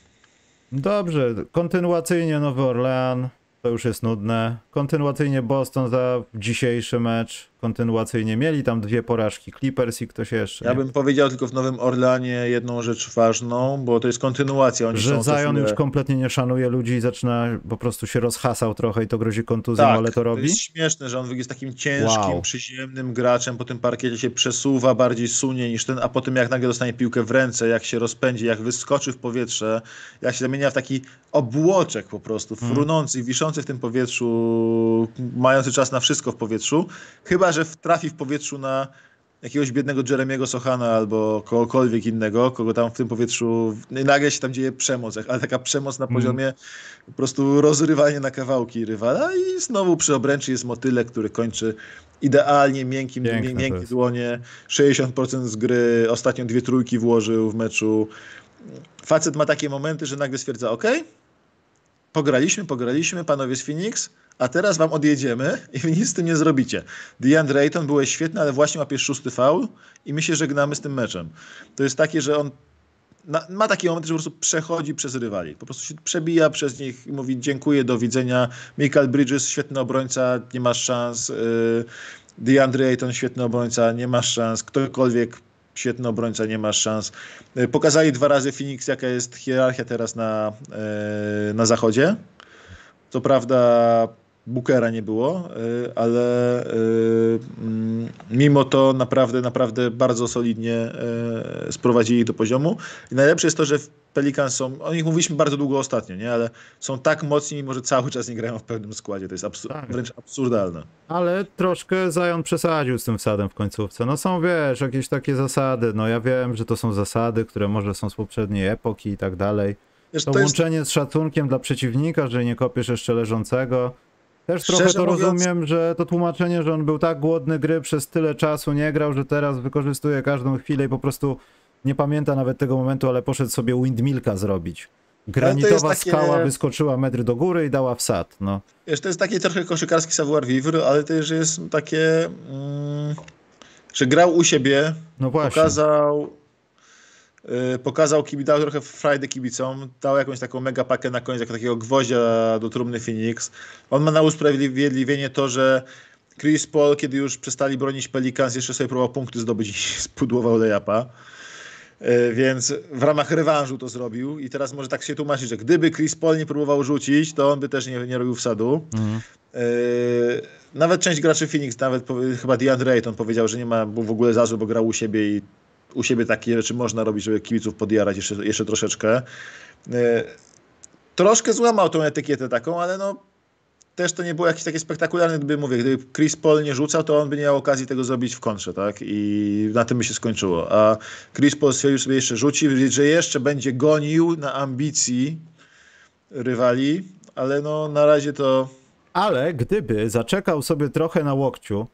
Dobrze, kontynuacyjnie Nowy Orlean, to już jest nudne. Kontynuacyjnie Boston za dzisiejszy mecz. Kontynuacyjnie mieli tam dwie porażki Clippers i ktoś jeszcze. Ja nie? bym powiedział tylko w Nowym Orleanie jedną rzecz ważną, bo to jest kontynuacja. Oni Że Zion już kompletnie nie szanuje ludzi i zaczyna po prostu się rozhasał trochę i to grozi kontuzją, tak, ale to robi? jest śmieszne, że on jest takim ciężkim, Wow. przyziemnym graczem, po tym parkiecie się przesuwa, bardziej sunie niż ten, a potem jak nagle dostanie piłkę w ręce, jak się rozpędzi, jak wyskoczy w powietrze, jak się zamienia w taki obłoczek po prostu, Mhm. frunący, wiszący w tym powietrzu, mający czas na wszystko w powietrzu, chyba, że w- trafi w powietrzu na jakiegoś biednego Jeremiego Sochana albo kogokolwiek innego, kogo tam w tym powietrzu, i nagle się tam dzieje przemoc, ale taka przemoc na mhm. poziomie mm. po prostu rozrywanie na kawałki rywala i znowu przy obręczy jest motylek, który kończy idealnie, miękkim, miękkie dłonie, 60% z gry, ostatnio dwie trójki włożył w meczu. Facet ma takie momenty, że nagle stwierdza, ok, pograliśmy, pograliśmy, panowie z Phoenix, a teraz wam odjedziemy i nic z tym nie zrobicie. DeAndre Ayton byłeś świetny, ale właśnie łapiesz szósty faul i my się żegnamy z tym meczem. To jest takie, że on ma taki moment, że po prostu przechodzi przez rywali. Po prostu się przebija przez nich i mówi dziękuję, do widzenia. Michael Bridges, świetny obrońca, nie masz szans. DeAndre Ayton, świetny obrońca, nie masz szans. Ktokolwiek, świetny obrońca, nie masz szans. Yy, pokazali dwa razy Phoenix, jaka jest hierarchia teraz na, yy, na zachodzie. Co prawda Bookera nie było, y, ale y, mm, mimo to naprawdę, naprawdę bardzo solidnie y, sprowadzili do poziomu. I najlepsze jest to, że Pelicans są, o nich mówiliśmy bardzo długo ostatnio, nie? ale są tak mocni, mimo że cały czas nie grają w pełnym składzie. To jest absur tak. wręcz absurdalne. Ale troszkę Zion przesadził z tym wsadem w końcówce. No są, wiesz, jakieś takie zasady. No ja wiem, że to są zasady, które może są z poprzedniej epoki i tak dalej. Wiesz, to, to łączenie jest... z szacunkiem dla przeciwnika, że nie kopiesz jeszcze leżącego też trochę Szczerze to mówiąc... rozumiem, że to tłumaczenie, że on był tak głodny gry przez tyle czasu, nie grał, że teraz wykorzystuje każdą chwilę i po prostu nie pamięta nawet tego momentu, ale poszedł sobie windmilka zrobić. Granitowa takie... skała wyskoczyła metr do góry i dała wsad. No. Wiesz, to jest taki trochę koszykarski savoir vivre, ale też jest takie, mm, że grał u siebie, no pokazał Y, pokazał, dał trochę frajdy kibicom, dał jakąś taką mega pakę na koniec, jako takiego gwoździa do trumny Phoenix. On ma na usprawiedliwienie to, że Chris Paul, kiedy już przestali bronić Pelicans, jeszcze sobie próbował punkty zdobyć i spudłował lejapa. Y, więc w ramach rewanżu to zrobił i teraz może tak się tłumaczyć, że gdyby Chris Paul nie próbował rzucić, to on by też nie, nie robił wsadu. Mhm. Y, nawet część graczy Phoenix, nawet chyba DeAndre Ayton powiedział, że nie ma w ogóle zarzut, bo grał u siebie i u siebie takie rzeczy można robić, żeby kibiców podjarać jeszcze, jeszcze troszeczkę. E, troszkę złamał tą etykietę taką, ale no też to nie było jakieś takie spektakularne, gdyby mówię, gdyby Chris Paul nie rzucał, to on by nie miał okazji tego zrobić w kontrze, tak? I na tym by się skończyło. A Chris Paul stwierdził sobie jeszcze rzuci, że jeszcze będzie gonił na ambicji rywali, ale no na razie to... Ale gdyby zaczekał sobie trochę na łokciu,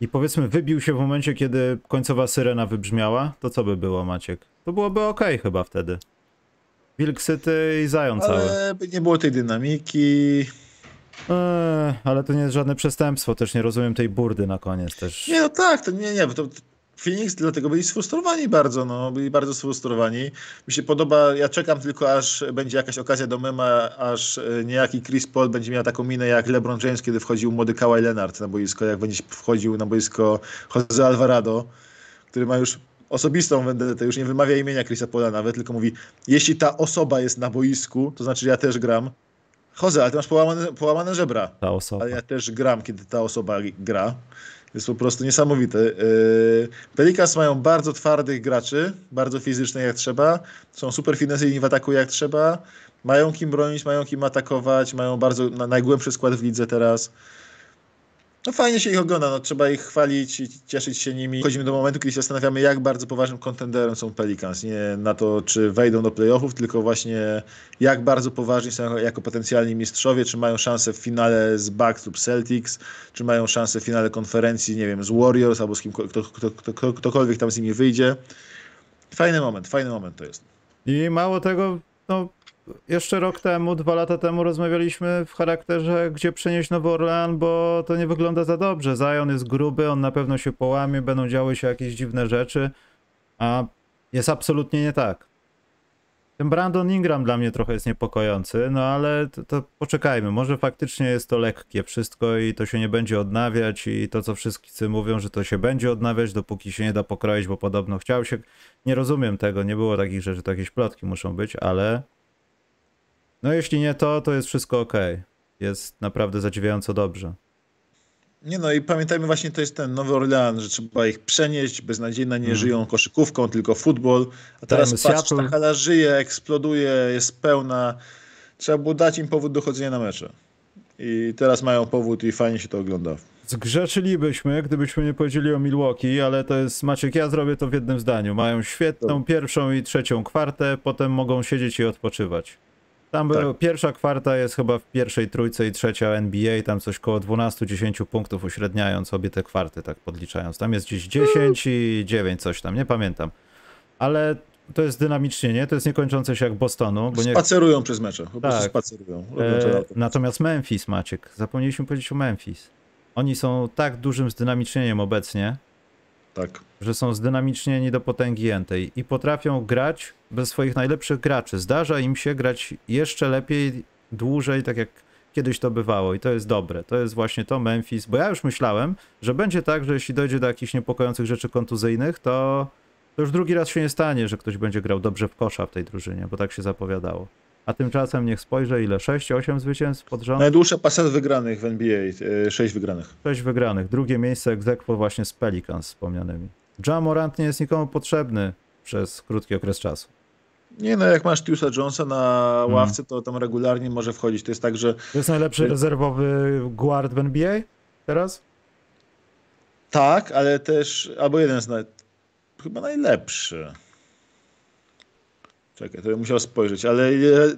i powiedzmy wybił się w momencie, kiedy końcowa syrena wybrzmiała, to co by było, Maciek? To byłoby ok chyba wtedy. Wilk syty i zając cały. Ale by nie było tej dynamiki. Eee, ale to nie jest żadne przestępstwo, też nie rozumiem tej burdy na koniec też. Nie, no tak, to nie, nie, to Phoenix dlatego byli sfrustrowani bardzo, no, byli bardzo sfrustrowani. Mi się podoba, ja czekam tylko aż będzie jakaś okazja do mema, aż e, niejaki Chris Paul będzie miał taką minę jak LeBron James, kiedy wchodził młody Kawhi Leonard na boisko, jak będzie wchodził na boisko Jose Alvarado, który ma już osobistą vendetę, już nie wymawia imienia Chrisa Paula nawet, tylko mówi, jeśli ta osoba jest na boisku, to znaczy, że ja też gram. Jose, ale ty masz połamane, połamane żebra. Ta osoba. Ale ja też gram, kiedy ta osoba gra jest po prostu niesamowite. Yy, Pelicans mają bardzo twardych graczy, bardzo fizycznych jak trzeba, są super finezyjni w ataku jak trzeba, mają kim bronić, mają kim atakować, mają bardzo najgłębszy skład w lidze teraz no fajnie się ich ogląda, no, trzeba ich chwalić i cieszyć się nimi. Chodzimy do momentu, kiedy się zastanawiamy, jak bardzo poważnym kontenderem są Pelicans. Nie na to, czy wejdą do playoffów, tylko właśnie jak bardzo poważni są jako potencjalni mistrzowie, czy mają szansę w finale z Bucks lub Celtics, czy mają szansę w finale konferencji, nie wiem, z Warriors albo z kim, kto, kto, kto, ktokolwiek tam z nimi wyjdzie. Fajny moment, fajny moment to jest. I mało tego, no jeszcze rok temu, dwa lata temu rozmawialiśmy w charakterze, gdzie przenieść Nowy Orlean, bo to nie wygląda za dobrze. Zion jest gruby, on na pewno się połamie, będą działy się jakieś dziwne rzeczy, a jest absolutnie nie tak. Ten Brandon Ingram dla mnie trochę jest niepokojący, no ale to, to, poczekajmy. Może faktycznie jest to lekkie wszystko i to się nie będzie odnawiać i to, co wszyscy mówią, że to się będzie odnawiać, dopóki się nie da pokroić, bo podobno chciał się. Nie rozumiem tego, nie było takich rzeczy, to jakieś plotki muszą być, ale no jeśli nie to, to jest wszystko ok. Jest naprawdę zadziwiająco dobrze. Nie no i pamiętajmy właśnie, to jest ten Nowy Orlean, że trzeba ich przenieść, beznadziejnie nie mm. żyją koszykówką, tylko futbol. A teraz Dajmy patrz, ta hala żyje, eksploduje, jest pełna. Trzeba było dać im powód do chodzenia na mecze. I teraz mają powód i fajnie się to ogląda. Zgrzeszylibyśmy, gdybyśmy nie powiedzieli o Milwaukee, ale to jest, Maciek, ja zrobię to w jednym zdaniu. Mają świetną pierwszą i trzecią kwartę, potem mogą siedzieć i odpoczywać. Tam Tak. pierwsza kwarta jest chyba w pierwszej trójce i trzecia NBA, tam coś koło 12-10 punktów uśredniając obie te kwarty, tak podliczając. Tam jest gdzieś 10 i 9 coś tam, nie pamiętam. Ale to jest dynamicznie, nie? To jest niekończące się jak Bostonu, bo nie, Spacerują przez mecze. Po Tak. spacerują. E, na to. natomiast Memphis, Maciek, zapomnieliśmy powiedzieć o Memphis. Oni są tak dużym zdynamicznieniem obecnie, Tak. Że są zdynamicznieni do potęgi entej i potrafią grać bez swoich najlepszych graczy. Zdarza im się grać jeszcze lepiej, dłużej, tak jak kiedyś to bywało i to jest dobre. To jest właśnie to Memphis, bo ja już myślałem, że będzie tak, że jeśli dojdzie do jakichś niepokojących rzeczy kontuzyjnych, to, to już drugi raz się nie stanie, że ktoś będzie grał dobrze w kosza w tej drużynie, bo tak się zapowiadało. A tymczasem niech spojrzę, ile? 6-8 zwycięstw pod rząd? Najdłuższa pasja wygranych w NBA. e, Sześć wygranych. 6 wygranych. Drugie miejsce egzekwo właśnie z Pelicans wspomnianymi. Ja Morant nie jest nikomu potrzebny przez krótki okres czasu. Nie no, jak masz Tiusa Jonesa na Hmm. ławce, to tam regularnie może wchodzić. To jest tak, że To jest najlepszy Ty- rezerwowy guard w NBA teraz? tak, ale też, albo jeden z naj... chyba najlepszy. Czekaj, to bym musiał spojrzeć, ale e,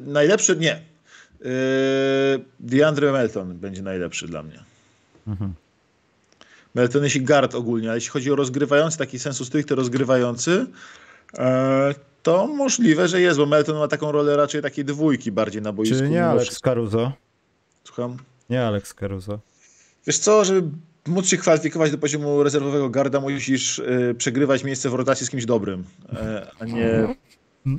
najlepszy nie. E, DeAndre Melton będzie najlepszy dla mnie. Mhm. Melton jeśli guard ogólnie, ale jeśli chodzi o rozgrywający, taki sensu stricte rozgrywający, e, to możliwe, że jest, bo Melton ma taką rolę raczej takiej dwójki bardziej na boisku. Czy nie Alex. Caruso? Słucham? Nie Alex Caruso. Wiesz co, żeby móc się kwalifikować do poziomu rezerwowego garda, musisz y, przegrywać miejsce w rotacji z kimś dobrym, e, a nie... No,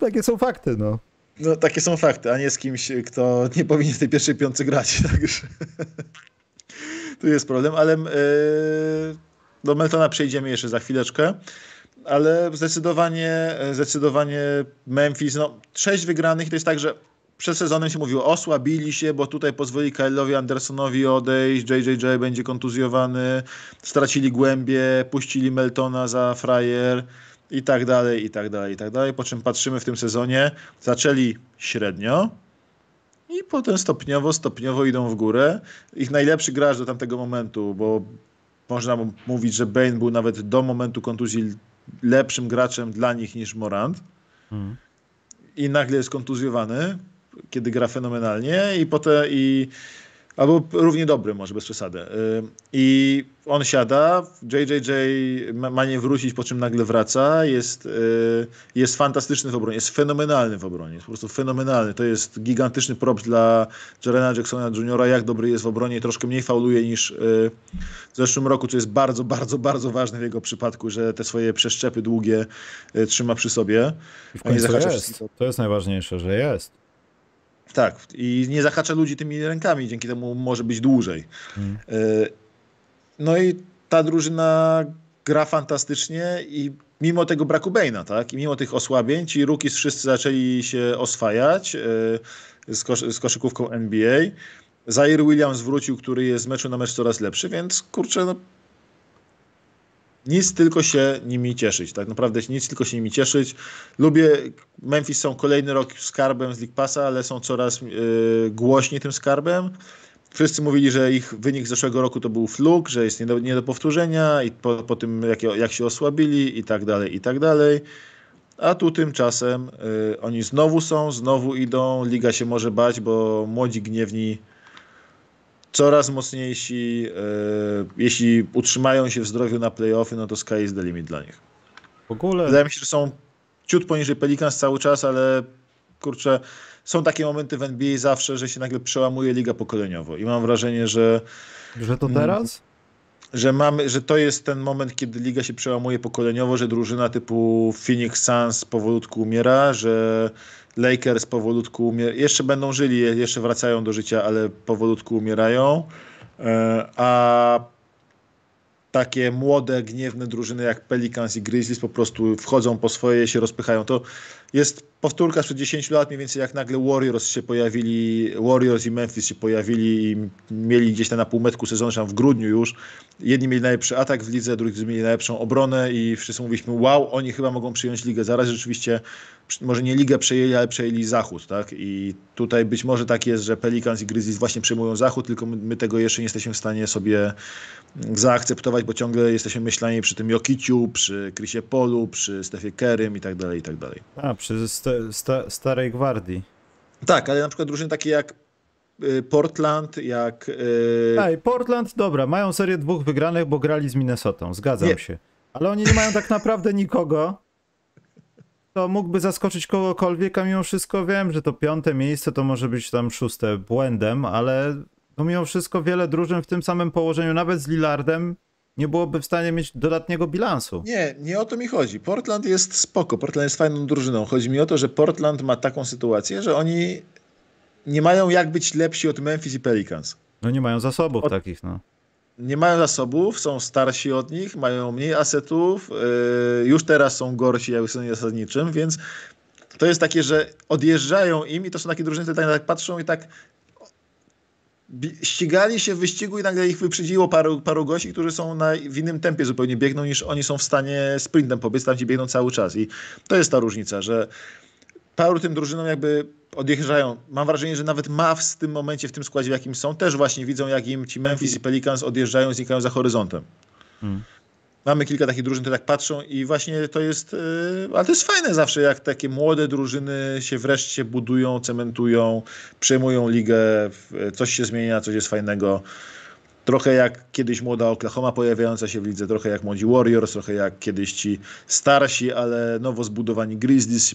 takie są fakty, no. No takie są fakty, a nie z kimś, kto nie powinien w tej pierwszej piątce grać, także... tu jest problem, ale y, do Meltona przejdziemy jeszcze za chwileczkę. Ale zdecydowanie, zdecydowanie Memphis, no sześć wygranych to jest tak, że przed sezonem się mówiło, osłabili się, bo tutaj pozwoli Kyle'owi Andersonowi odejść, JJJ będzie kontuzjowany, stracili głębie, puścili Meltona za frajer i tak dalej, i tak dalej, i tak dalej. Po czym patrzymy w tym sezonie, zaczęli średnio i potem stopniowo, stopniowo idą w górę. Ich najlepszy gracz do tamtego momentu, bo można mówić, że Bane był nawet do momentu kontuzji lepszym graczem dla nich niż Morant Mhm. i nagle jest kontuzjowany, kiedy gra fenomenalnie i potem i albo równie dobry może bez przesady. Y, I on siada, JJJ ma, nie wrócić, po czym nagle wraca, jest, y, jest fantastyczny w obronie, jest fenomenalny w obronie, jest po prostu fenomenalny. To jest gigantyczny prop dla Jarena Jacksona Jr., jak dobry jest w obronie, troszkę mniej fauluje niż y, w zeszłym roku, co jest bardzo, bardzo, bardzo ważne w jego przypadku, że te swoje przeszczepy długie trzyma przy sobie. I w końcu jest. To jest najważniejsze, że jest. Tak, i nie zahacza ludzi tymi rękami, dzięki temu może być dłużej. Mhm. Y, No i ta drużyna gra fantastycznie i mimo tego braku Bane'a, tak, i mimo tych osłabień, ci rookies wszyscy zaczęli się oswajać y, z, kosz z koszykówką NBA. Zaire Williams wrócił, który jest z meczu na mecz coraz lepszy, więc kurczę, no, nic tylko się nimi cieszyć. Tak naprawdę nic tylko się nimi cieszyć. Lubię, Memphis są kolejny rok skarbem z League Passa, ale są coraz y, głośniej tym skarbem. Wszyscy mówili, że ich wynik z zeszłego roku to był fluk, że jest nie do, nie do powtórzenia i po, po tym jak, jak się osłabili i tak dalej, i tak dalej. A tu tymczasem y, oni znowu są, znowu idą, liga się może bać, bo młodzi gniewni coraz mocniejsi, y, jeśli utrzymają się w zdrowiu na playoffy, no to sky is the limit dla nich. W ogóle Wydaje mi się, że są ciut poniżej Pelicans cały czas, ale kurczę, są takie momenty w NBA zawsze, że się nagle przełamuje liga pokoleniowo i mam wrażenie, że, że to teraz? Że, mamy, że to jest ten moment, kiedy liga się przełamuje pokoleniowo, że drużyna typu Phoenix Suns powolutku umiera, że Lakers powolutku umiera. Jeszcze będą żyli, jeszcze wracają do życia, ale powolutku umierają. E, A takie młode, gniewne drużyny jak Pelicans i Grizzlies po prostu wchodzą po swoje, się rozpychają. To jest powtórka sprzed 10 lat, mniej więcej jak nagle Warriors się pojawili, Warriors i Memphis się pojawili i mieli gdzieś tam na półmetku sezonu, tam w grudniu już. Jedni mieli najlepszy atak w lidze, drudzy mieli najlepszą obronę i wszyscy mówiliśmy, wow, oni chyba mogą przyjąć ligę. Zaraz rzeczywiście, może nie ligę przejęli, ale przejęli zachód, tak? I tutaj być może tak jest, że Pelicans i Grizzlies właśnie przejmują zachód, tylko my, my tego jeszcze nie jesteśmy w stanie sobie zaakceptować, bo ciągle jesteśmy myślani przy tym Jokiciu, przy Chrisie Polu, przy Stefie Kerym i tak dalej, i tak dalej. A, przy sta, starej gwardii. Tak, ale na przykład drużyny takie jak y, Portland, jak... Ej, Portland, dobra, mają serię dwóch wygranych, bo grali z Minnesotą, zgadzam nie. się. Ale oni nie mają tak naprawdę nikogo, to mógłby zaskoczyć kogokolwiek, a mimo wszystko wiem, że to piąte miejsce to może być tam szóste błędem, ale no mimo wszystko wiele drużyn w tym samym położeniu, nawet z Lillardem, nie byłoby w stanie mieć dodatniego bilansu. Nie, nie o to mi chodzi. Portland jest spoko, Portland jest fajną drużyną. Chodzi mi o to, że Portland ma taką sytuację, że oni nie mają jak być lepsi od Memphis i Pelicans. No nie mają zasobów od... takich, no. Nie mają zasobów, są starsi od nich, mają mniej asetów, yy, już teraz są gorsi jak w sezonie zasadniczym, więc to jest takie, że odjeżdżają im i to są takie drużyny, które tak, tak patrzą i tak ścigali się w wyścigu i nagle ich wyprzedziło paru, paru gości, którzy są na, w innym tempie zupełnie biegną niż oni są w stanie sprintem pobiec, tam ci biegną cały czas i to jest ta różnica, że paru tym drużynom jakby odjeżdżają. Mam wrażenie, że nawet Mavs w tym momencie, w tym składzie w jakim są, też właśnie widzą jak im ci Memphis i Pelicans odjeżdżają, znikają za horyzontem. Hmm mamy kilka takich drużyn, które tak patrzą i właśnie to jest, yy, ale to jest fajne zawsze, jak takie młode drużyny się wreszcie budują, cementują, przejmują ligę, coś się zmienia, coś jest fajnego. Trochę jak kiedyś młoda Oklahoma pojawiająca się w lidze, trochę jak młodzi Warriors, trochę jak kiedyś ci starsi, ale nowo zbudowani Grizzlies,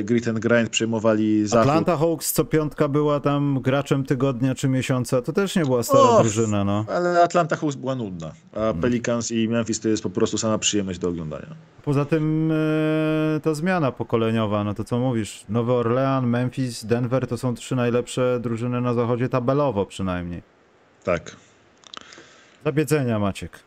e, Grit and Grind przejmowali zachód. Atlanta Hawks co piątka była tam graczem tygodnia czy miesiąca, to też nie była stara o, drużyna. No. Ale Atlanta Hawks była nudna, a hmm. Pelicans i Memphis to jest po prostu sama przyjemność do oglądania. Poza tym e, ta zmiana pokoleniowa, no to co mówisz, Nowy Orlean, Memphis, Denver to są trzy najlepsze drużyny na zachodzie tabelowo przynajmniej. Tak. Zabiedzenia, Maciek.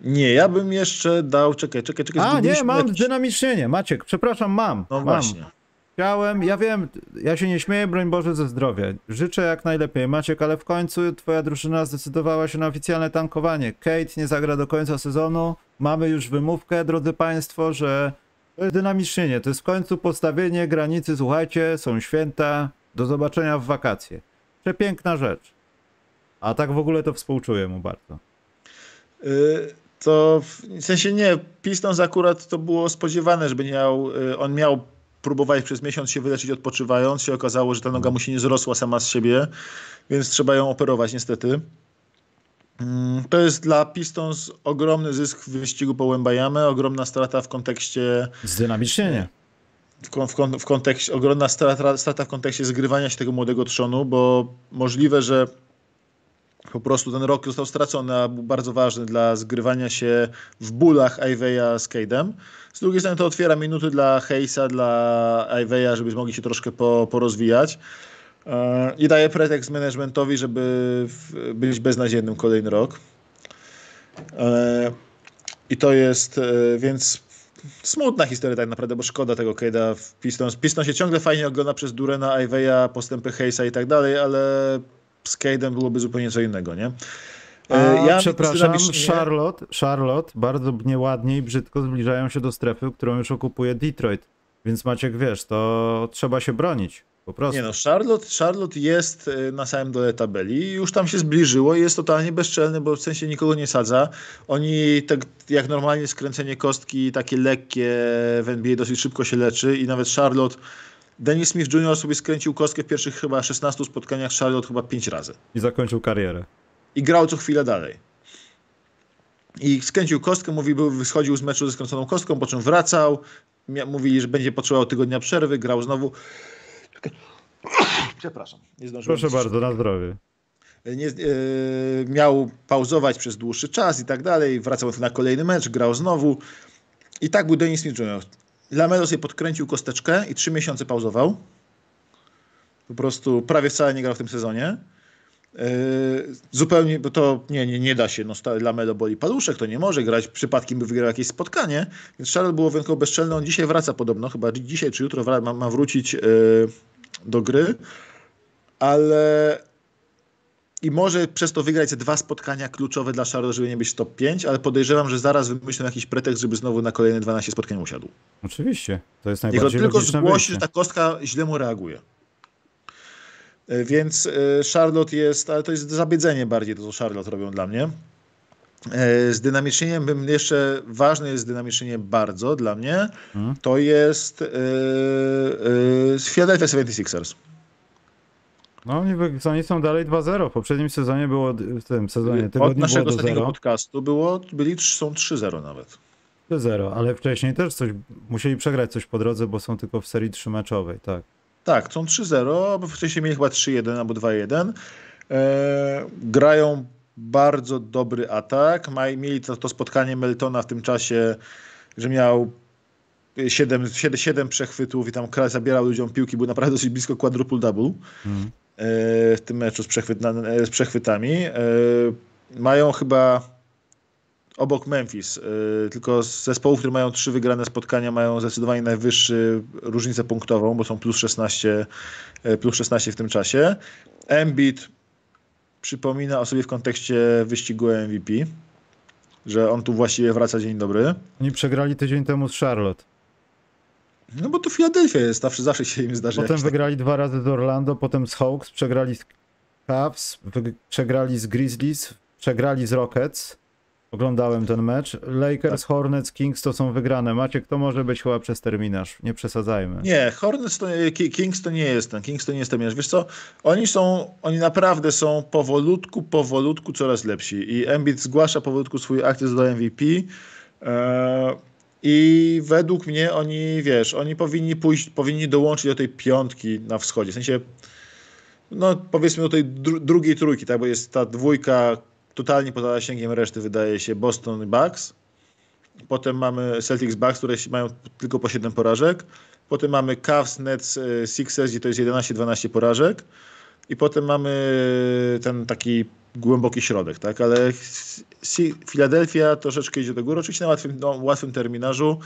Nie, ja bym jeszcze dał. Czekaj, czekaj, czekaj. A, nie, mam jakiś... dynamicznie, nie. Maciek, przepraszam, mam. No mam. właśnie. Chciałem, ja wiem, ja się nie śmieję, broń Boże, ze zdrowia. Życzę jak najlepiej, Maciek, ale w końcu twoja drużyna zdecydowała się na oficjalne tankowanie. Kate nie zagra do końca sezonu. Mamy już wymówkę, drodzy Państwo, że to jest dynamicznie. To jest w końcu postawienie granicy. Słuchajcie, są święta. Do zobaczenia w wakacje. Przepiękna rzecz. A tak w ogóle to współczuję mu bardzo. Y, to w sensie nie, Pistons akurat to było spodziewane, żeby miał, y, on miał próbować przez miesiąc się wyleczyć odpoczywając. Się okazało, że ta noga mu się nie zrosła sama z siebie, więc trzeba ją operować niestety. Mm, to jest dla Pistons ogromny zysk w wyścigu po Łębajamy, ogromna strata w kontekście... Zdynamicznienie. W, w, w kontekście, ogromna strata, strata w kontekście zgrywania się tego młodego trzonu, bo możliwe, że po prostu ten rok został stracony, a był bardzo ważny dla zgrywania się w bólach Iveya z Cade'em. Z drugiej strony to otwiera minuty dla Hayesa, dla Iveya, żeby mogli się troszkę po, porozwijać. E, I daje pretekst managementowi, żeby być beznadziejnym kolejny rok. E, I to jest, e, więc smutna historia tak naprawdę, bo szkoda tego Cade'a w Pistons. Pistons się ciągle fajnie ogląda przez Durena, Iveya, postępy Hayesa i tak dalej, ale z Cade'em byłoby zupełnie co innego, nie? A, e, ja przepraszam, Charlotte, Charlotte bardzo nieładnie i brzydko zbliżają się do strefy, którą już okupuje Detroit. Więc Maciek, wiesz, to trzeba się bronić. Po prostu. Nie no, Charlotte, Charlotte jest e, na samym dole tabeli już tam się zbliżyło i jest totalnie bezczelny, bo w sensie nikogo nie sadza. Oni tak jak normalnie skręcenie kostki takie lekkie w NBA dosyć szybko się leczy i nawet Charlotte Dennis Smith Jr. sobie skręcił kostkę w pierwszych chyba 16 spotkaniach Charlotte chyba 5 razy. I zakończył karierę. I grał co chwilę dalej. I skręcił kostkę, mówi, był, wyschodził z meczu ze skręconą kostką, po czym wracał. Mówili, że będzie potrzebował tygodnia przerwy, grał znowu. Przepraszam. Nie Proszę bardzo, na zdrowie. Nie, yy, miał pauzować przez dłuższy czas i tak dalej. Wracał na kolejny mecz, grał znowu. I tak był Dennis Smith Jr. Lamelo sobie podkręcił kosteczkę i trzy miesiące pauzował. Po prostu prawie wcale nie grał w tym sezonie. zupełnie, bo to nie, nie, nie da się, no Lamelo boli paluszek, to nie może grać, przypadkiem by wygrał jakieś spotkanie, więc Charlotte było wyjątkowo bezczelny, on dzisiaj wraca podobno, chyba dzisiaj czy jutro ma, ma wrócić do gry, ale i może przez to wygrać te dwa spotkania kluczowe dla Charlotte, żeby nie być top 5, ale podejrzewam, że zaraz wymyślą jakiś pretekst, żeby znowu na kolejne 12 spotkań usiadł. Oczywiście, to jest najbardziej Tylko zgłosi, że ta kostka źle mu reaguje. E, więc e, Charlotte jest, ale to jest zabiedzenie bardziej to, co Charlotte robią dla mnie. E, z dynamicznieniem bym jeszcze, ważne jest zdynamicznienie bardzo dla mnie, hmm. to jest yy, Philadelphia 76ers. No oni, są dalej 2-0. W poprzednim sezonie było, w tym sezonie tygodniu Od naszego ostatniego podcastu było, byli, są 3-0 nawet. 3-0, ale wcześniej też coś, musieli przegrać coś po drodze, bo są tylko w serii trzymeczowej, tak. Tak, są 3-0, bo wcześniej mieli chyba 3-1 albo 2-1. E, grają bardzo dobry atak. Mieli to, to spotkanie Meltona w tym czasie, że miał 7, 7, 7 przechwytów i tam kraj zabierał ludziom piłki, był naprawdę dosyć blisko quadruple double. Mm w tym meczu z, przechwyt, z przechwytami. E, mają chyba obok Memphis, e, tylko zespołów, które mają trzy wygrane spotkania, mają zdecydowanie najwyższy różnicę punktową, bo są plus 16, e, plus 16 w tym czasie. Embiid przypomina o sobie w kontekście wyścigu MVP, że on tu właściwie wraca dzień dobry. Oni przegrali tydzień temu z Charlotte. No bo to Filadelfia jest, zawsze, zawsze się im zdarza. Potem wygrali dwa razy z Orlando, potem z Hawks, przegrali z Cavs, przegrali z Grizzlies, przegrali z Rockets. Oglądałem ten mecz. Lakers, tak. Hornets, Kings to są wygrane. Macie, kto może być chyba przez terminarz. Nie przesadzajmy. Nie, Hornets to, Kings to nie jest ten. Kings to nie jest terminarz. Wiesz co, oni są, oni naprawdę są powolutku, powolutku coraz lepsi. I Embiid zgłasza powolutku swój akces do MVP. Eee, i według mnie oni, wiesz, oni powinni pójść, powinni dołączyć do tej piątki na wschodzie. W sensie, no powiedzmy do tej dru drugiej trójki, tak, bo jest ta dwójka totalnie poza zasięgiem reszty, wydaje się, Boston Bucks. Potem mamy Celtics Bucks, które mają tylko po 7 porażek. Potem mamy Cavs, Nets, e, Sixers, gdzie to jest 11-12 porażek. I potem mamy ten taki głęboki środek, tak? Ale Filadelfia troszeczkę idzie do góry, oczywiście na łatwym, no, łatwym terminarzu.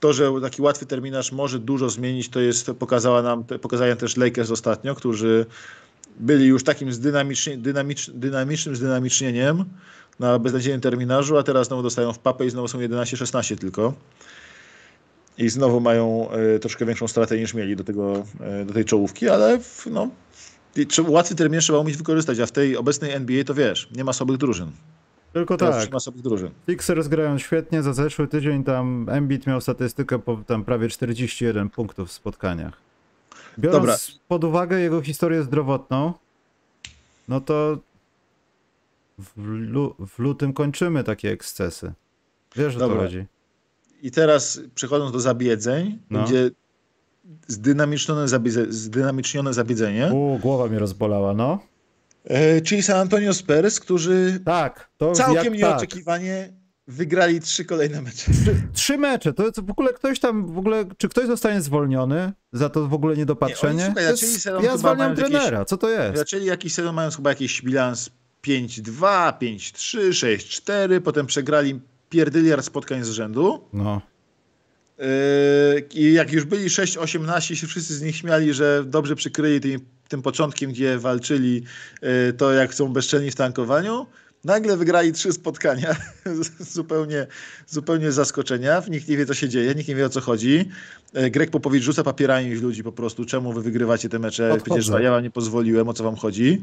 To, że taki łatwy terminarz może dużo zmienić, to jest pokazała nam, pokazali też Lakers ostatnio, którzy byli już takim zdynamiczni, dynamicz, dynamicznym zdynamicznieniem na beznadziejnym terminarzu, a teraz znowu dostają w papę i znowu są 11-16 tylko. I znowu mają y, troszkę większą stratę niż mieli do, tego, y, do tej czołówki, ale w, no, łatwy termin trzeba umieć wykorzystać, a w tej obecnej NBA to wiesz, nie ma słabych drużyn. Tylko Teraz tak. Ma słabych drużyn. Sixers grają świetnie, za zeszły tydzień tam Embiid miał statystykę po tam prawie 41 punktów w spotkaniach. Biorąc Dobra. pod uwagę jego historię zdrowotną, no to w, lu w lutym kończymy takie ekscesy. Wiesz o co chodzi. I teraz przechodząc do zabiedzeń, no. gdzie zdynamicznione, zabiedze, zdynamicznione zabiedzenie. U, głowa mnie rozbolała, no. E, czyli San Antonio Spurs, którzy tak, to całkiem jak, nieoczekiwanie tak. wygrali trzy kolejne mecze. Trzy, trzy mecze, to w ogóle ktoś tam, w ogóle, czy ktoś zostanie zwolniony za to w ogóle niedopatrzenie? Nie, słuchaj, jest, ja zwalniam trenera, jakieś, co to jest? Zaczęli jakiś sezon, mając chyba jakiś bilans 5-2, 5-3, 6-4, potem przegrali pierdyliard spotkań z rzędu. No. Yy, I jak już byli 6-18, się wszyscy z nich śmiali, że dobrze przykryli tym, tym początkiem, gdzie walczyli yy, to, jak są bezczelni w tankowaniu. Nagle wygrali trzy spotkania, zupełnie, zupełnie zaskoczenia. Nikt nie wie, co się dzieje, nikt nie wie, o co chodzi. Yy, Greg Popowicz rzuca papierami w ludzi po prostu, czemu wy wygrywacie te mecze, Odchodzę. przecież ja wam nie pozwoliłem, o co wam chodzi.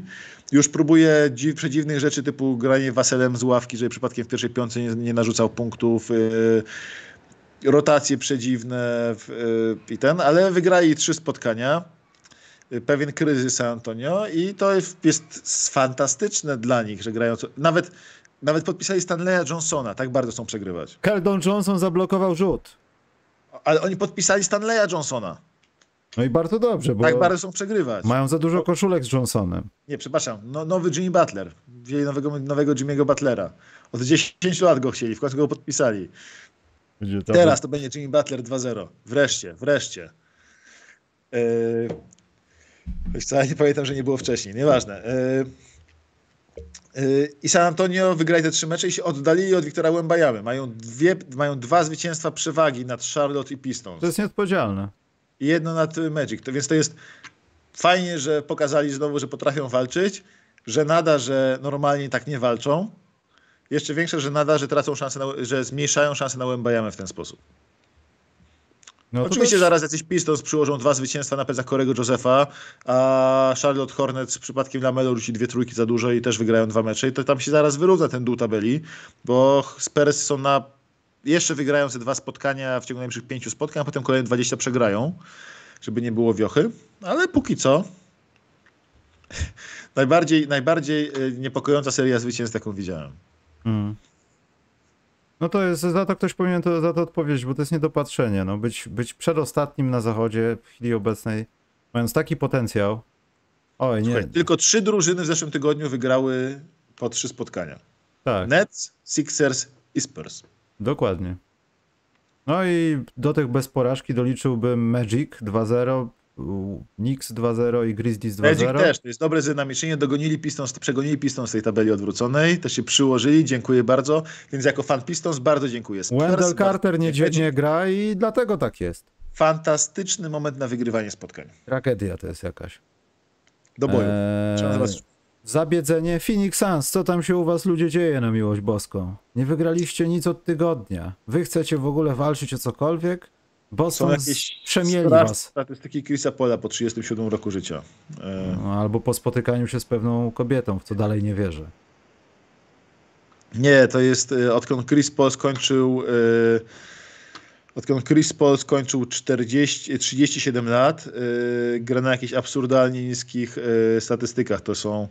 Już próbuje dziw, przedziwnych rzeczy typu granie waselem z ławki, żeby przypadkiem w pierwszej piątce nie, nie narzucał punktów. Yy, rotacje przedziwne y, i ten, ale wygrali trzy spotkania. Y, pewien kryzys San Antonio i to jest fantastyczne dla nich, że grają. Nawet, nawet podpisali Stanleya Johnsona, tak bardzo chcą przegrywać. Keldon Johnson zablokował rzut. Ale oni podpisali Stanleya Johnsona. No i bardzo dobrze, bo. Tak bardzo chcą przegrywać. Mają za dużo koszulek z Johnsonem. Nie, przepraszam. No, nowy Jimmy Butler. Wzięli nowego, nowego Jimmy'ego Butlera. Od 10 lat go chcieli, w końcu go podpisali. Teraz to będzie Jimmy Butler 2-0. Wreszcie, wreszcie. Yy, co, ja nie pamiętam, że nie było wcześniej. Nieważne. Yy, Yy, I San Antonio wygrali te trzy mecze i się oddalili od Wiktora Łębajamy. Mają, dwie, mają dwa zwycięstwa przewagi nad Charlotte i Pistons. To jest nieodpowiedzialne. I jedno nad Magic. To, więc to jest fajnie, że pokazali znowu, że potrafią walczyć. Że nada, że normalnie tak nie walczą. Jeszcze większe, że nada, że tracą szansę, na, że zmniejszają szanse na Łębajamę w ten sposób. No Oczywiście też... zaraz jacyś Pistons przyłożą dwa zwycięstwa na plecach Korego Josefa, a Charlotte Hornets przypadkiem Lamelo rzuci dwie trójki za dużo i też wygrają dwa mecze i to tam się zaraz wyrówna ten dół tabeli, bo Spurs są na... jeszcze wygrają te dwa spotkania w ciągu najbliższych pięciu spotkań, a potem kolejne 20 przegrają, żeby nie było wiochy, ale póki co najbardziej, najbardziej e, niepokojąca seria zwycięstw, jaką widziałem. Mm. No to jest, za to ktoś powinien to, za to odpowiedzieć, bo to jest niedopatrzenie. No, być, być przedostatnim na zachodzie w chwili obecnej, mając taki potencjał. Oj, nie. Słuchaj, tylko trzy drużyny w zeszłym tygodniu wygrały po trzy spotkania. Tak. Nets, Sixers i Spurs. Dokładnie. No i do tych bez porażki doliczyłbym Magic 2-0, Knicks 2-0 i Grizzlies 2-0. Magic też, to jest dobre zjednoczenie. Dogonili Pistons, przegonili Pistons z tej tabeli odwróconej, też się przyłożyli, dziękuję bardzo. Więc jako fan Pistons bardzo dziękuję. Spurs, Wendell Carter nie, nie gra i dlatego tak jest. Fantastyczny moment na wygrywanie spotkań. Tragedia to jest jakaś. Do boju. Eee... Zabiedzenie Phoenix Suns. Co tam się u was ludzie dzieje na miłość boską? Nie wygraliście nic od tygodnia. Wy chcecie w ogóle walczyć o cokolwiek? Boston Są jakieś przemieli was. statystyki Chrisa Pola po 37 roku życia. E... No, albo po spotykaniu się z pewną kobietą, w co dalej nie wierzę. Nie, to jest e, odkąd Chris Paul skończył e, odkąd Chris Paul skończył 40, 37 lat, e, gra na jakichś absurdalnie niskich statystykach. To są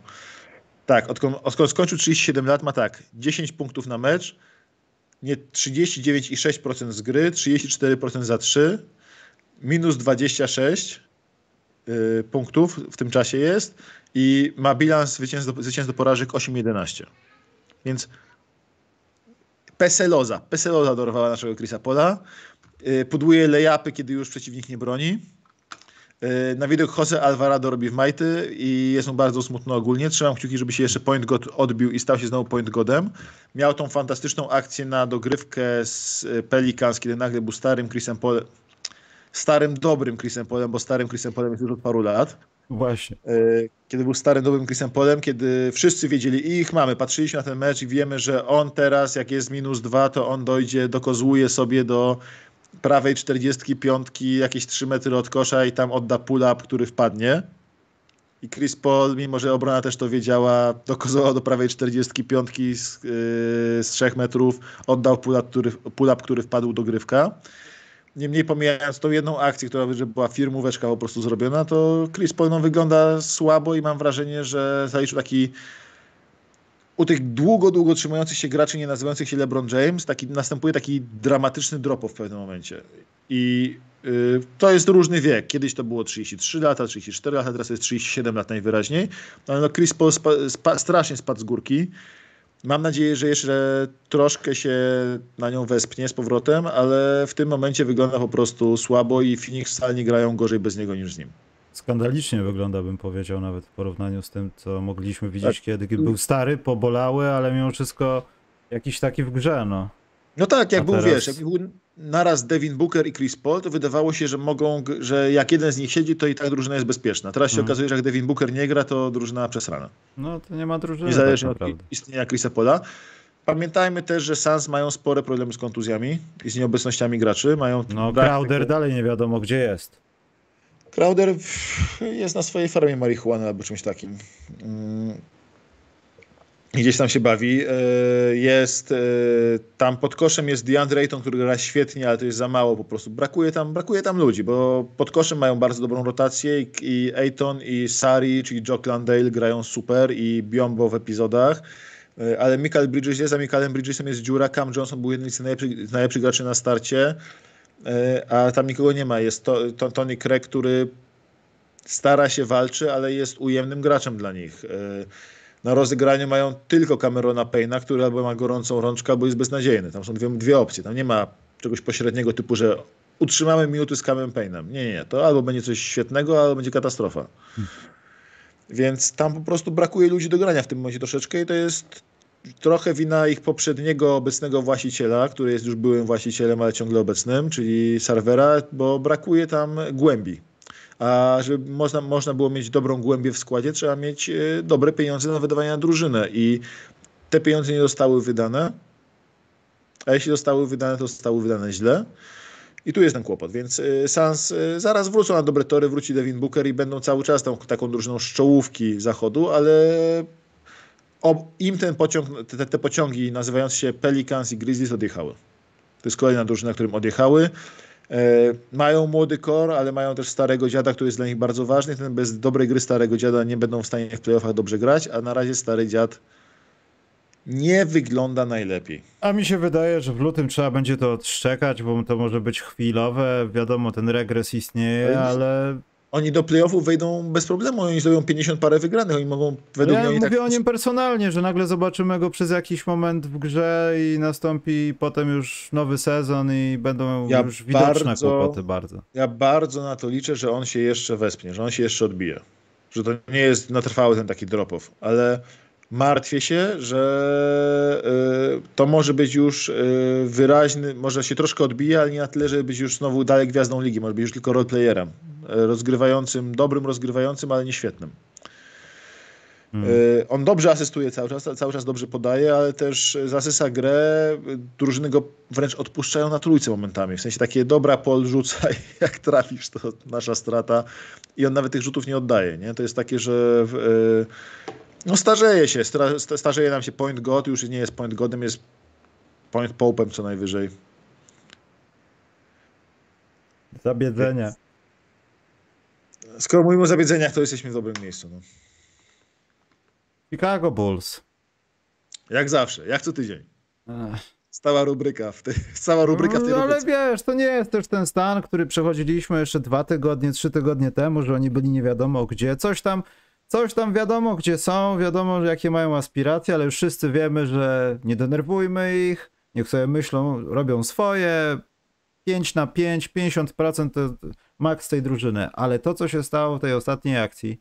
tak, odkąd, odkąd skończył 37 lat ma tak, 10 punktów na mecz, nie 39,6% z gry, 34% za 3, minus 26 y, punktów w tym czasie jest i ma bilans zwycięstw do, porażek 8-11. Więc Peseloza, Peseloza dorwała naszego Chrisa Pola, y, lejapy, kiedy już przeciwnik nie broni, na widok Jose Alvarado robi w majty i jest mu bardzo smutno ogólnie. Trzymam kciuki, żeby się jeszcze point god odbił i stał się znowu point godem. Miał tą fantastyczną akcję na dogrywkę z e, Pelicans, kiedy nagle był starym Chrisem Polem. Starym, dobrym Chrisem Polem, bo starym Chrisem Polem jest już od paru lat. Właśnie. E, kiedy był starym, dobrym Chrisem Polem, kiedy wszyscy wiedzieli i ich mamy, patrzyliśmy na ten mecz i wiemy, że on teraz, jak jest minus dwa, to on dojdzie, dokozłuje sobie do prawej 45 jakieś 3 metry od kosza i tam odda pull-up, który wpadnie. I Chris Paul, mimo że obrona też to wiedziała, dokozował do prawej 45 z, yy, z 3 metrów, oddał pull-up który, pull który wpadł do grywka. Niemniej pomijając tą jedną akcję, która że była firmóweczka po prostu zrobiona, to Chris Paul no, wygląda słabo i mam wrażenie, że zaliczył taki u tych długo, długo trzymających się graczy, nie nazywających się LeBron James, taki, następuje taki dramatyczny drop w pewnym momencie. I y, to jest różny wiek. Kiedyś to było 33 lata, 34 lata, teraz jest 37 lat najwyraźniej. Ale no Chris Paul spa, spa, strasznie spadł z górki. Mam nadzieję, że jeszcze troszkę się na nią wespnie z powrotem, ale w tym momencie wygląda po prostu słabo i Phoenix wcale nie grają gorzej bez niego niż z nim skandalicznie wygląda, bym powiedział, nawet w porównaniu z tym, co mogliśmy widzieć, tak. kiedy był stary, pobolały, ale mimo wszystko jakiś taki w grze, no. No tak, jak A był, teraz... wiesz, jak był naraz Devin Booker i Chris Paul, to wydawało się, że mogą, że jak jeden z nich siedzi, to i tak drużyna jest bezpieczna. Teraz się hmm. okazuje, że jak Devin Booker nie gra, to drużyna przesrana. No to nie ma drużyny. Niezależnie tak od istnienia Chrisa Paula. Pamiętajmy też, że Suns mają spore problemy z kontuzjami i z nieobecnościami graczy. Mają no Crowder tego... dalej nie wiadomo gdzie jest. Crowder jest na swojej farmie marihuany albo czymś takim. Mm. Gdzieś tam się bawi. E, jest e, tam pod koszem jest DeAndre Ayton, który gra świetnie, ale to jest za mało po prostu. Brakuje tam, brakuje tam ludzi, bo pod koszem mają bardzo dobrą rotację i, Ayton i Sari, czyli Jock Landale grają super i Biombo w epizodach. E, ale Michael Bridges jest, a Michaelem Bridgesem jest dziura. Cam Johnson był jednym z najlepszych, najlepszych graczy na starcie. E, a tam nikogo nie ma. Jest to, to, Tony Craig, który stara się, walczy, ale jest ujemnym graczem dla nich. E, na rozegraniu mają tylko Camerona Payna, który albo ma gorącą rączkę, albo jest beznadziejny. Tam są dwie, dwie opcje. Tam nie ma czegoś pośredniego typu, że utrzymamy minuty z Camem Paynem. Nie, nie, nie. To albo będzie coś świetnego, albo będzie katastrofa. Więc tam po prostu brakuje ludzi do grania w tym momencie troszeczkę i to jest trochę wina ich poprzedniego obecnego właściciela, który jest już byłym właścicielem, ale ciągle obecnym, czyli serwera, bo brakuje tam głębi. A żeby można, można było mieć dobrą głębię w składzie, trzeba mieć e, dobre pieniądze na wydawanie na drużynę i te pieniądze nie zostały wydane, a jeśli zostały wydane, to zostały wydane źle. I tu jest ten kłopot, więc e, Sans e, zaraz wrócą na dobre tory, wróci Devin Booker i będą cały czas tą, taką drużyną z czołówki zachodu, ale im ten pociąg, te, te pociągi nazywające się Pelicans i Grizzlies odjechały. To jest kolejna drużyna, którym odjechały. E, mają młody kor, ale mają też starego dziada, który jest dla nich bardzo ważny. Ten bez dobrej gry starego dziada nie będą w stanie w playoffach dobrze grać, a na razie stary dziad nie wygląda najlepiej. A mi się wydaje, że w lutym trzeba będzie to odszczekać, bo to może być chwilowe. Wiadomo, ten regres istnieje, ale oni do playoffów wejdą bez problemu, oni zrobią 50 parę wygranych, oni mogą według ja mnie... mówię tak... o nim personalnie, że nagle zobaczymy go przez jakiś moment w grze i nastąpi potem już nowy sezon i będą ja już widoczne bardzo, kłopoty bardzo. Ja bardzo na to liczę, że on się jeszcze wespnie, że on się jeszcze odbije. Że to nie jest na trwały ten taki drop-off, ale martwię się, że y, to może być już y, wyraźny, może się troszkę odbija, ale nie na tyle, żeby być już znowu dalej gwiazdą ligi, może być już tylko roleplayerem, rozgrywającym, dobrym rozgrywającym, ale nie świetnym. Hmm. On dobrze asystuje cały czas, cały czas dobrze podaje, ale też zasysa grę, drużyny go wręcz odpuszczają na trójce momentami, w sensie takie dobra pol rzucaj, jak trafisz to nasza strata i on nawet tych rzutów nie oddaje, nie? To jest takie, że no starzeje się, starzeje nam się point god, już nie jest point godem, jest point popem co najwyżej. Zabiedzenia. Skoro mówimy o zabiedzeniach, to jesteśmy w dobrym miejscu. No. Chicago Bulls. Jak zawsze, jak co tydzień. Stała rubryka w tej, stała rubryka w tej no, Ale wiesz, to nie jest też ten stan, który przechodziliśmy jeszcze dwa tygodnie, trzy tygodnie temu, że oni byli nie wiadomo gdzie. Coś tam Coś tam wiadomo, gdzie są, wiadomo, jakie mają aspiracje, ale już wszyscy wiemy, że nie denerwujmy ich, niech sobie myślą, robią swoje. 5 na 5, 50% to maks tej drużyny. Ale to, co się stało w tej ostatniej akcji,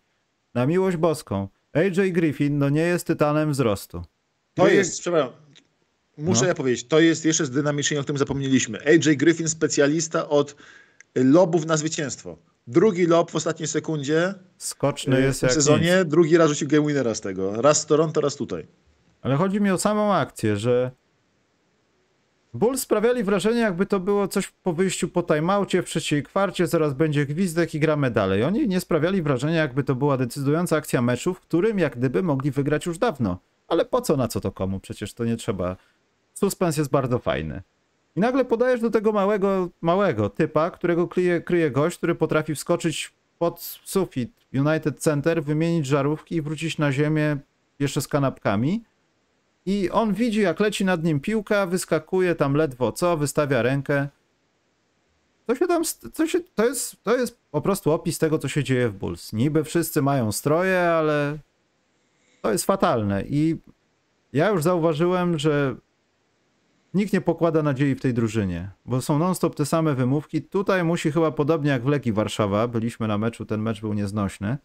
na miłość boską, AJ Griffin no nie jest tytanem wzrostu. To jest, przepraszam, muszę no. ja powiedzieć, to jest jeszcze z dynamicznie, o którym zapomnieliśmy. AJ Griffin, specjalista od lobów na zwycięstwo. Drugi lob w ostatniej sekundzie. Skoczny jest w sezonie. Nic. Drugi raz rzucił game winnera z tego. Raz z Toronto, raz tutaj. Ale chodzi mi o samą akcję, że Bulls sprawiali wrażenie, jakby to było coś po wyjściu po timeoutie w trzeciej kwarcie, zaraz będzie gwizdek i gramy dalej. Oni nie sprawiali wrażenia, jakby to była decydująca akcja meczu, w którym jak gdyby mogli wygrać już dawno. Ale po co, na co to komu? Przecież to nie trzeba. Suspens jest bardzo fajny. I nagle podajesz do tego małego, małego typa, którego kryje, kryje gość, który potrafi wskoczyć pod sufit United Center, wymienić żarówki i wrócić na ziemię jeszcze z kanapkami. I on widzi, jak leci nad nim piłka, wyskakuje tam ledwo co, wystawia rękę. To się tam, to, się, to, jest, to jest po prostu opis tego, co się dzieje w Bulls. Niby wszyscy mają stroje, ale to jest fatalne. I ja już zauważyłem, że nikt nie pokłada nadziei w tej drużynie, bo są non-stop te same wymówki. Tutaj musi chyba podobnie jak w Legii Warszawa, byliśmy na meczu, ten mecz był nieznośny.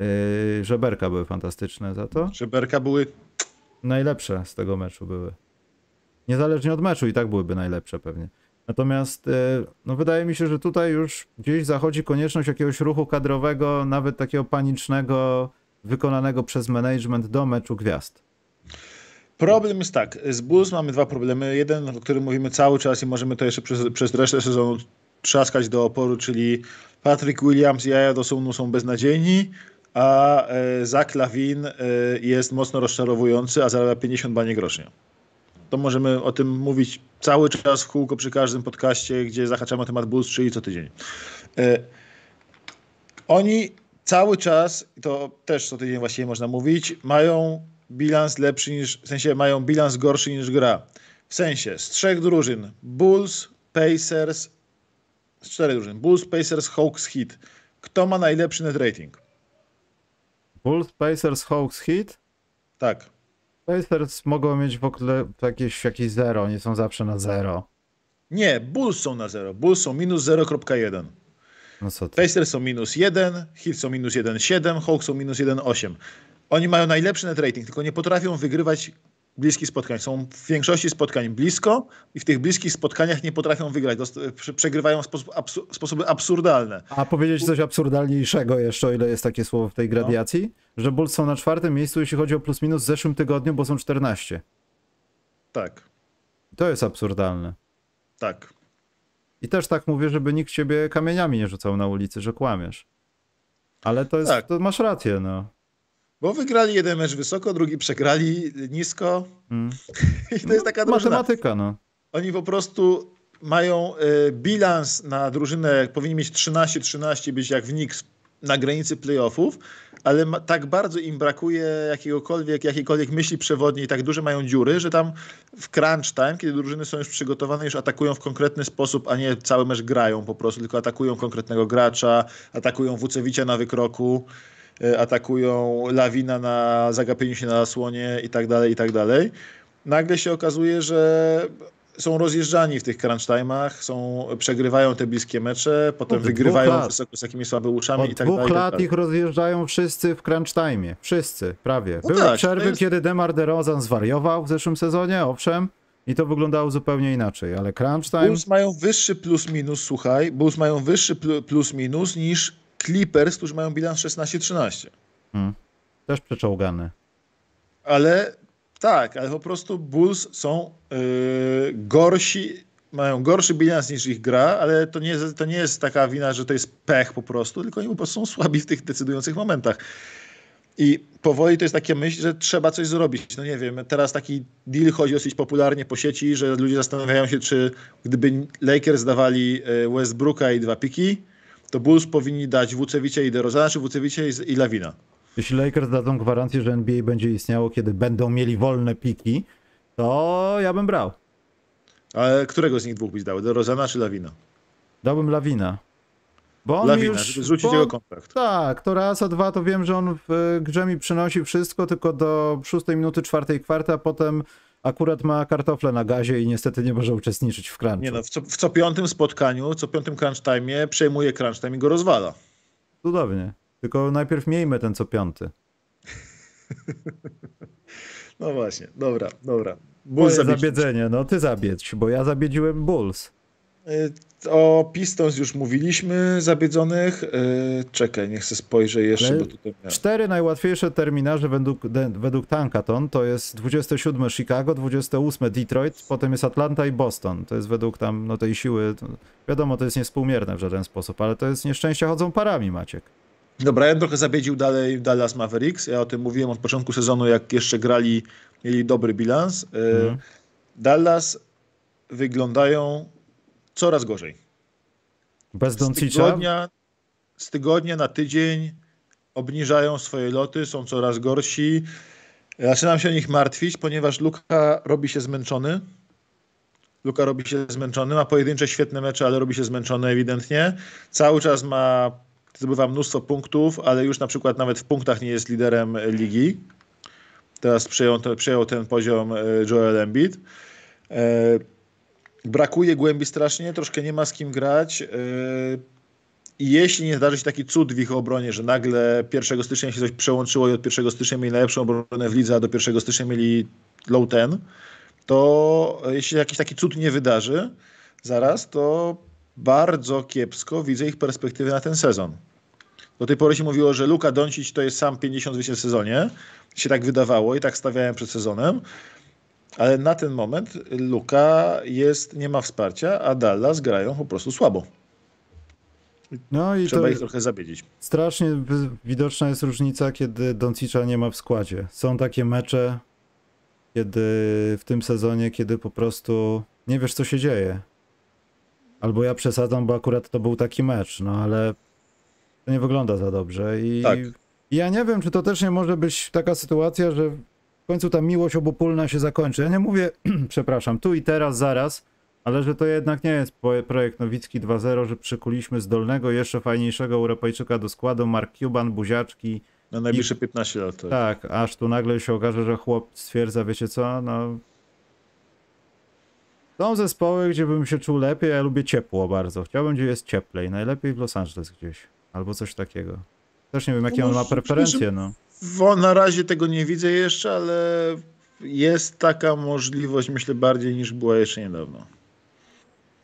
Yy, żeberka były fantastyczne za to. Żeberka były... Najlepsze z tego meczu były. Niezależnie od meczu i tak byłyby najlepsze pewnie. Natomiast yy, no wydaje mi się, że tutaj już gdzieś zachodzi konieczność jakiegoś ruchu kadrowego, nawet takiego panicznego, wykonanego przez management do meczu gwiazd. Problem jest tak, z Bulls mamy dwa problemy. Jeden, o którym mówimy cały czas i możemy to jeszcze przez, przez resztę sezonu trzaskać do oporu, czyli Patrick Williams i Jaja Dosunu są beznadziejni, a e, Zach Lawin e, jest mocno rozczarowujący, a zarabia 50 baniek rocznie. To możemy o tym mówić cały czas w kółko przy każdym podcaście, gdzie zahaczamy temat Bulls, czyli co tydzień. E, oni cały czas, to też co tydzień właściwie można mówić, mają bilans lepszy niż, w sensie mają bilans gorszy niż gra. W sensie z trzech drużyn, Bulls, Pacers, z czterech drużyn, Bulls, Pacers, Hawks, Heat. Kto ma najlepszy net rating? Bulls, Pacers, Hawks, Heat? Tak. Pacers mogą mieć w ogóle jakieś, jakieś zero, nie są zawsze na zero. Nie, Bulls są na zero. Bulls są minus 0.1. No co ty? Pacers są minus 1, Heat są minus 1,7, Hawks są minus 1,8. Oni mają najlepszy net rating, tylko nie potrafią wygrywać bliskich spotkań. Są w większości spotkań blisko i w tych bliskich spotkaniach nie potrafią wygrać. Przegrywają w sposób absu- sposoby absurdalne. A powiedzieć coś absurdalniejszego jeszcze, o ile jest takie słowo w tej gradiacji, że Bulls są na czwartym miejscu, jeśli chodzi o plus minus w zeszłym tygodniu, bo są 14. Tak, To jest absurdalne. tak. I też tak mówię, żeby nikt ciebie kamieniami nie rzucał na ulicy, że kłamiesz. Ale to jest, Tak. to masz rację, no. Bo wygrali jeden mecz wysoko, drugi przegrali nisko. Mm. I to jest taka drużyna. Matematyka, no. Oni po prostu mają y, bilans na drużynę, powinni mieć 13-13, być jak w Knicks na granicy playoffów, ale ma, tak bardzo im brakuje jakiegokolwiek, jakiejkolwiek myśli przewodniej, tak duże mają dziury, że tam w crunch time, kiedy drużyny są już przygotowane, już atakują w konkretny sposób, a nie cały mecz grają po prostu, tylko atakują konkretnego gracza, atakują Wucewicia na wykroku, atakują Lawina na zagapieniu się na zasłonie i tak dalej, i tak dalej. Nagle się okazuje, że są rozjeżdżani w tych crunch time'ach, są, przegrywają te bliskie mecze, potem Od dwóch wygrywają wysoko z jakimiś słabeuszami Od i tak dwóch dalej. i tak lat ich rozjeżdżają wszyscy w crunch time. Wszyscy, prawie. No Były tak, przerwy, jest- kiedy Demar DeRozan zwariował w zeszłym sezonie, owszem, i to wyglądało zupełnie inaczej, ale crunch time... Bulls mają wyższy plus minus, słuchaj, Bulls mają wyższy pl- plus minus niż Clippers, którzy mają bilans 16-13. Hmm. Też przeczołgany. Ale tak, ale po prostu Bulls są yy, gorsi, mają gorszy bilans niż ich gra, ale to nie, jest, to nie jest taka wina, że to jest pech po prostu, tylko oni po prostu są słabi w tych decydujących momentach. I powoli to jest taka myśl, że trzeba coś zrobić. No nie wiem, teraz taki deal chodzi dosyć popularnie po sieci, że ludzie zastanawiają się, czy gdyby Lakers dawali e, Westbrooka i dwa piki, to Bulls powinni dać Wucewicia i DeRozana, czy Wucewicia i, i Lawina. Jeśli Lakers dadzą gwarancję, że NBA będzie istniało, kiedy będą mieli wolne piki, to ja bym brał. Ale którego z nich dwóch byś dał? DeRozana czy Lawina? Dałbym Lawina. Bo on mi Lawina, już, żeby zrzucić bo jego on- kontrakt. Tak, to raz, a dwa to wiem, że on w grze mi przynosi wszystko, tylko do szóstej minuty, czwartej kwarty, a potem akurat ma kartofle na gazie i niestety nie może uczestniczyć w crunchu. Nie no, w co, w co piątym spotkaniu, co piątym crunch time przejmuje crunch time i go rozwala. Cudownie. Tylko najpierw miejmy ten co piąty. No właśnie, dobra, dobra. Bulls zabiedzenie, no ty zabiedź, bo ja zabiedziłem Bulls. O Pistons już mówiliśmy, zabiedzonych. Y, Czekaj, niech se spojrzę jeszcze, bo tutaj miałem. Cztery najłatwiejsze terminarze według, de, według Tankaton to jest 27 Chicago, 28 Detroit, potem jest Atlanta i Boston. To jest według tam no, tej siły, to, wiadomo, to jest niewspółmierne w żaden sposób, ale to jest nieszczęścia chodzą parami, Maciek. Dobra, ja bym trochę zabiedził dalej Dallas Mavericks. Ja o tym mówiłem od początku sezonu, jak jeszcze grali, mieli dobry bilans. Y, Mhm. Dallas wyglądają coraz gorzej. Bez z Doncicza, tygodnia, z tygodnia na tydzień obniżają swoje loty, są coraz gorsi. Zaczynam się o nich martwić, ponieważ Luka robi się zmęczony. Luka robi się zmęczony, ma pojedyncze świetne mecze, ale robi się zmęczony ewidentnie. Cały czas ma, zdobywa mnóstwo punktów, ale już na przykład nawet w punktach nie jest liderem ligi. Teraz przejął, przejął ten poziom e, Joel Embiid. E, brakuje głębi strasznie, troszkę nie ma z kim grać. Yy, I jeśli nie zdarzy się taki cud w ich obronie, że nagle 1 stycznia się coś przełączyło i od 1 stycznia mieli najlepszą obronę w lidze, a do 1 stycznia mieli low ten, to jeśli jakiś taki cud nie wydarzy zaraz, to bardzo kiepsko widzę ich perspektywy na ten sezon. Do tej pory się mówiło, że Luka Doncic to jest sam 50 zwycięstw w sezonie. Się tak wydawało i tak stawiałem przed sezonem. Ale na ten moment Luka jest, nie ma wsparcia, a Dallas grają po prostu słabo. no i Trzeba ich trochę zawiedzić. strasznie widoczna jest różnica, kiedy Doncicza nie ma w składzie. Są takie mecze, kiedy w tym sezonie, kiedy po prostu nie wiesz, co się dzieje. Albo ja przesadzam, bo akurat to był taki mecz, no ale to nie wygląda za dobrze. I, Tak. i ja nie wiem, czy to też nie może być taka sytuacja, że w końcu ta miłość obopólna się zakończy. Ja nie mówię, przepraszam, tu i teraz, zaraz, ale że to jednak nie jest projekt Nowicki 2.0, że przykuliśmy zdolnego, jeszcze fajniejszego Europejczyka do składu, Mark Cuban, buziaczki. Na najbliższe 15 lat. Tak. Tak, aż tu nagle się okaże, że chłop stwierdza, wiecie co, no... Są zespoły, gdzie bym się czuł lepiej, ja lubię ciepło bardzo. Chciałbym, gdzie jest cieplej. Najlepiej w Los Angeles gdzieś. Albo coś takiego. Też nie wiem, jakie No, on ma preferencje, no. Na razie tego nie widzę jeszcze, ale jest taka możliwość, myślę, bardziej niż była jeszcze niedawno.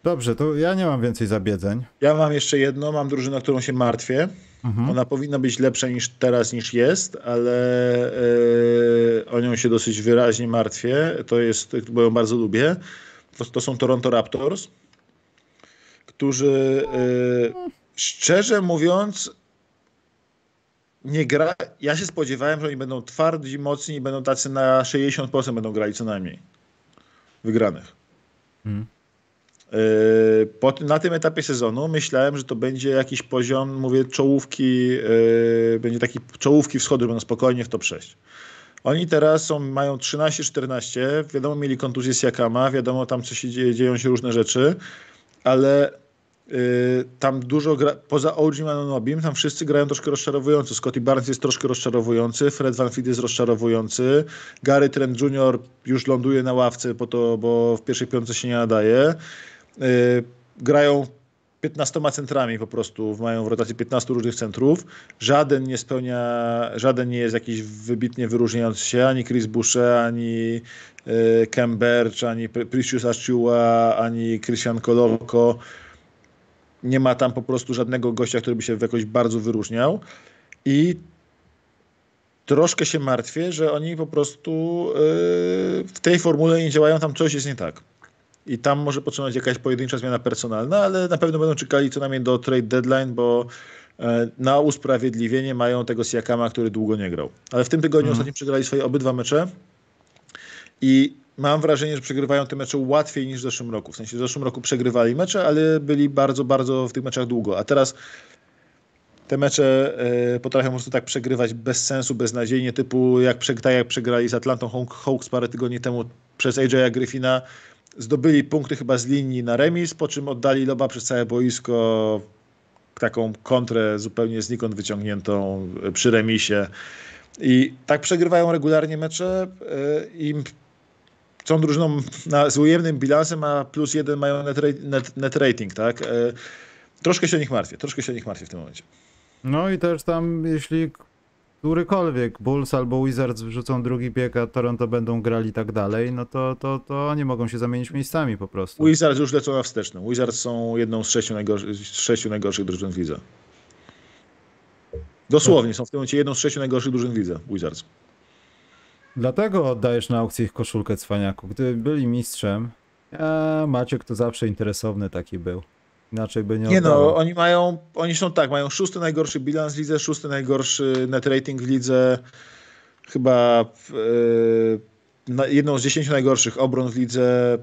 Dobrze, to ja nie mam więcej zabiedzeń. Ja mam jeszcze jedno, mam drużynę, którą się martwię. Mhm. Ona powinna być lepsza niż teraz, niż jest, ale e, o nią się dosyć wyraźnie martwię. To jest, bo ją bardzo lubię. To, to są Toronto Raptors, którzy e, szczerze mówiąc nie gra. Ja się spodziewałem, że oni będą twardzi, mocni i będą tacy na 60% będą grali co najmniej wygranych. Yy, Po, na tym etapie sezonu myślałem, że to będzie jakiś poziom, mówię, czołówki, yy, będzie taki czołówki wschodu, będą spokojnie w top 6. Oni teraz są, mają 13-14, wiadomo, mieli kontuzję z Jakama, wiadomo, tam co się dzieje, dzieją się różne rzeczy, ale tam dużo gra, poza OG Manonobim, tam wszyscy grają troszkę rozczarowująco. Scotty Barnes jest troszkę rozczarowujący, Fred Van Fleet jest rozczarowujący, Gary Trent Jr. już ląduje na ławce, po to, bo w pierwszej piątce się nie nadaje. Yy, grają 15 centrami po prostu, mają w rotacji 15 różnych centrów. Żaden nie spełnia, żaden nie jest jakiś wybitnie wyróżniający się, ani Chris Boucher, ani Kem Birch, ani Pre- Precious Achua, ani Christian Koloko. Nie ma tam po prostu żadnego gościa, który by się jakoś bardzo wyróżniał. I troszkę się martwię, że oni po prostu yy, w tej formule nie działają, tam coś jest nie tak. I tam może potrzebować jakaś pojedyncza zmiana personalna, ale na pewno będą czekali co najmniej do trade deadline, bo e, na usprawiedliwienie mają tego Siakama, który długo nie grał. Ale w tym tygodniu Mhm. ostatnio przegrali swoje obydwa mecze i mam wrażenie, że przegrywają te mecze łatwiej niż w zeszłym roku. W sensie w zeszłym roku przegrywali mecze, ale byli bardzo, bardzo w tych meczach długo. A teraz te mecze e, potrafią po prostu tak przegrywać bez sensu, beznadziejnie, typu jak, tak jak przegrali z Atlantą Hawk- Hawks parę tygodni temu przez AJ'a Griffina. Zdobyli punkty chyba z linii na remis, po czym oddali loba przez całe boisko, taką kontrę zupełnie znikąd wyciągniętą e, przy remisie. I tak przegrywają regularnie mecze e, i są drużyną na, z ujemnym bilansem, a plus jeden mają net, net, net rating, tak? E, Troszkę się o nich martwię, troszkę się o nich martwię w tym momencie. No i też tam, jeśli którykolwiek Bulls albo Wizards wrzucą drugi bieg, a Toronto będą grali tak dalej, no to, to, to oni mogą się zamienić miejscami po prostu. Wizards już lecą na wsteczną. Wizards są jedną z sześciu, najgorszy, z sześciu najgorszych drużyn w lidze. Dosłownie są w tym momencie jedną z sześciu najgorszych drużyn w lidze. Wizards. Dlatego oddajesz na aukcję ich koszulkę cwaniaku. Gdyby byli mistrzem, a Maciek to zawsze interesowny taki był. Inaczej by nie Nie oddawał. no, oni mają, oni są tak, mają szósty najgorszy bilans w lidze, szósty najgorszy net rating w lidze, chyba yy, jedną z dziesięciu najgorszych obron w lidze.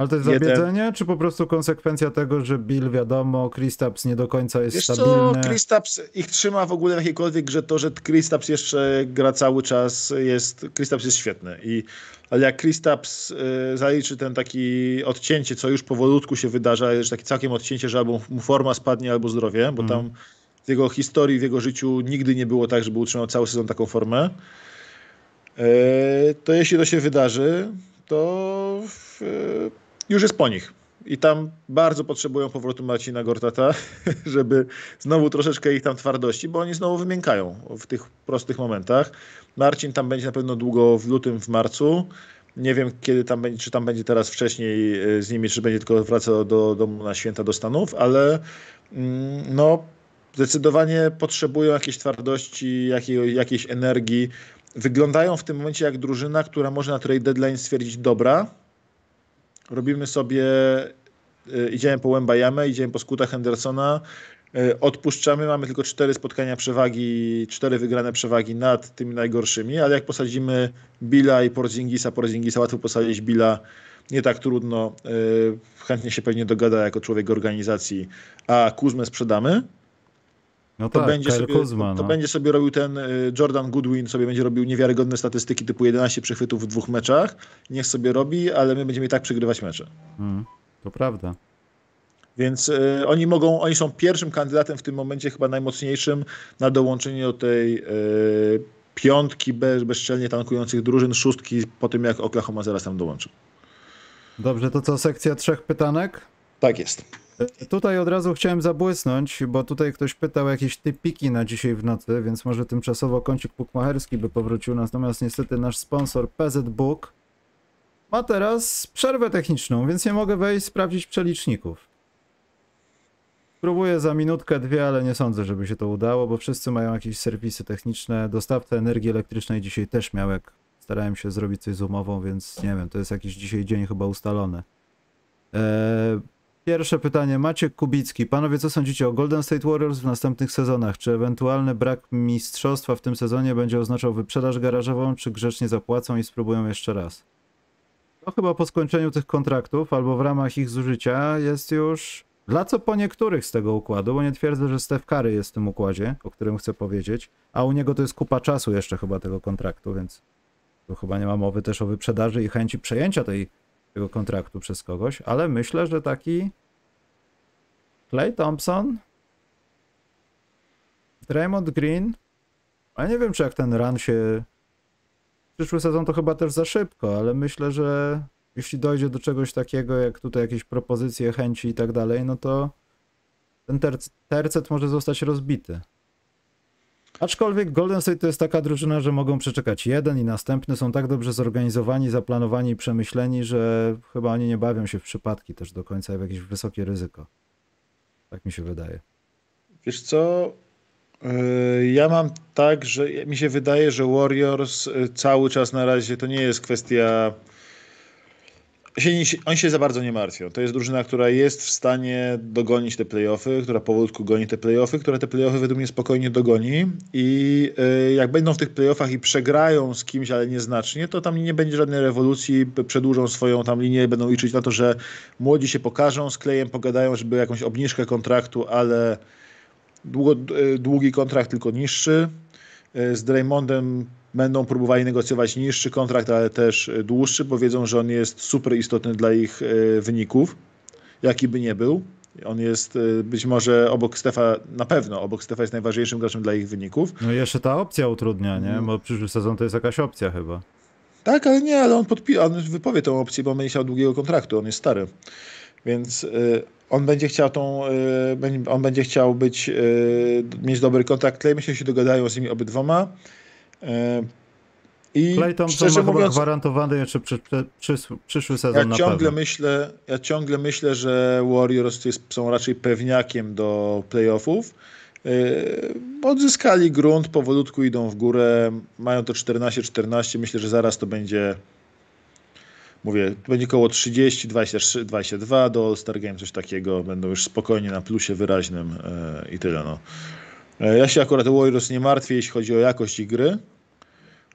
Ale to jest jeden- zabiedzenie, czy po prostu konsekwencja tego, że Bill wiadomo, Kristaps nie do końca jest Wiesz co, stabilny? Kristaps ich trzyma w ogóle w jakiejkolwiek grze to, że Kristaps jeszcze gra cały czas, jest, Kristaps jest świetny. I, ale jak Kristaps y, zaliczy ten taki odcięcie, co już powolutku się wydarza, już takie całkiem odcięcie, że albo mu forma spadnie, albo zdrowie, bo Mhm. tam w jego historii, w jego życiu nigdy nie było tak, żeby utrzymał cały sezon taką formę. Y, to jeśli to się wydarzy, to w, y, już jest po nich. I tam bardzo potrzebują powrotu Marcina Gortata, żeby znowu troszeczkę ich tam twardości, bo oni znowu wymiękają w tych prostych momentach. Marcin tam będzie na pewno długo w lutym, w marcu. Nie wiem, kiedy tam będzie, czy tam będzie teraz wcześniej y, z nimi, czy będzie tylko wracał do domu na święta do Stanów, ale mm, no, zdecydowanie potrzebują jakiejś twardości, jakiej, jakiejś energii. Wyglądają w tym momencie jak drużyna, która może na trade deadline stwierdzić, dobra, robimy sobie, y, idziemy po Wembajamę, idziemy po Skuta Hendersona, y, odpuszczamy, mamy tylko cztery spotkania przewagi, cztery wygrane przewagi nad tymi najgorszymi, ale jak posadzimy Billa i Porzingisa, Porzingisa łatwo posadzić Billa, nie tak trudno, y, chętnie się pewnie dogada jako człowiek organizacji, a Kuzmę sprzedamy, No to, tak, będzie, Kyle sobie, Kuzma, to no. będzie sobie robił ten y, Jordan Goodwin, sobie będzie robił niewiarygodne statystyki typu 11 przechwytów w dwóch meczach. Niech sobie robi, ale my będziemy i tak przegrywać mecze. Mm, to prawda. Więc y, oni mogą, oni są pierwszym kandydatem w tym momencie, chyba najmocniejszym, na dołączenie do tej y, piątki bez, bezczelnie tankujących drużyn, szóstki po tym jak Oklahoma zaraz tam dołączy. Dobrze, to co, sekcja trzech pytanek? Tak jest. Tutaj od razu chciałem zabłysnąć, bo tutaj ktoś pytał jakieś typiki na dzisiaj w nocy, więc może tymczasowo kącik bukmacherski by powrócił, natomiast niestety nasz sponsor PZ Book ma teraz przerwę techniczną, więc nie mogę wejść sprawdzić przeliczników. Spróbuję za minutkę, dwie, ale nie sądzę, żeby się to udało, bo wszyscy mają jakieś serwisy techniczne. Dostawca energii elektrycznej dzisiaj też miał, jak starałem się zrobić coś z umową, więc nie wiem, to jest jakiś dzisiaj dzień chyba ustalony. Eee, Pierwsze pytanie, Maciek Kubicki. Panowie, co sądzicie o Golden State Warriors w następnych sezonach? Czy ewentualny brak mistrzostwa w tym sezonie będzie oznaczał wyprzedaż garażową, czy grzecznie zapłacą i spróbują jeszcze raz? To chyba po skończeniu tych kontraktów, albo w ramach ich zużycia jest już dla co po niektórych z tego układu, bo nie twierdzę, że Steph Curry jest w tym układzie, o którym chcę powiedzieć, a u niego to jest kupa czasu jeszcze chyba tego kontraktu, więc tu chyba nie ma mowy też o wyprzedaży i chęci przejęcia tej, tego kontraktu przez kogoś, ale myślę, że taki Clay Thompson, Draymond Green, a nie wiem, czy jak ten run się przyszły sezon to chyba też za szybko, ale myślę, że jeśli dojdzie do czegoś takiego, jak tutaj jakieś propozycje, chęci i tak dalej, no to ten terc tercet może zostać rozbity. Aczkolwiek Golden State to jest taka drużyna, że mogą przeczekać jeden i następny, są tak dobrze zorganizowani, zaplanowani i przemyśleni, że chyba oni nie bawią się w przypadki też do końca w jakieś wysokie ryzyko. Tak mi się wydaje. Wiesz co? Yy, Ja mam tak, że mi się wydaje, że Warriors yy, cały czas na razie to nie jest kwestia. Się, oni się za bardzo nie martwią. To jest drużyna, która jest w stanie dogonić te playoffy, która powolutku goni te playoffy, która te playoffy według mnie spokojnie dogoni. I yy, jak będą w tych playoffach i przegrają z kimś, ale nieznacznie, to tam nie będzie żadnej rewolucji. Przedłużą swoją tam linię, będą liczyć na to, że młodzi się pokażą, z klejem pogadają, żeby jakąś obniżkę kontraktu, ale długo, e, długi kontrakt, tylko niższy. E, Z Draymondem będą próbowali negocjować niższy kontrakt, ale też e, dłuższy, bo wiedzą, że on jest super istotny dla ich e, wyników, jaki by nie był. On jest być może obok Stefa, na pewno obok Stefa jest najważniejszym graczem dla ich wyników. No i jeszcze ta opcja utrudnia, nie? Bo przyszły sezon to jest jakaś opcja chyba. Tak, ale nie, ale on, podpi- on wypowie tą opcję, bo on będzie chciał długiego kontraktu, on jest stary. Więc y, on będzie chciał tą, y, on będzie chciał być, y, mieć dobry kontrakt. Clay myślę, że się dogadają z nimi obydwoma. Y, I Clay Thompson szczerze chyba mówiąc, gwarantowany jeszcze przy, przy, przys- przyszły ja sezon na ciągle, pewno. myślę, ja ciągle myślę, że Warriors jest, są raczej pewniakiem do playoffów. Odzyskali grunt, powolutku idą w górę, mają to 14-14. Myślę, że zaraz to będzie, mówię, będzie około 30, 23, 22 do All-Star Game, coś takiego. Będą już spokojnie na plusie wyraźnym y, i tyle. No. Y, Ja się akurat o Warriors nie martwię, jeśli chodzi o jakość gry.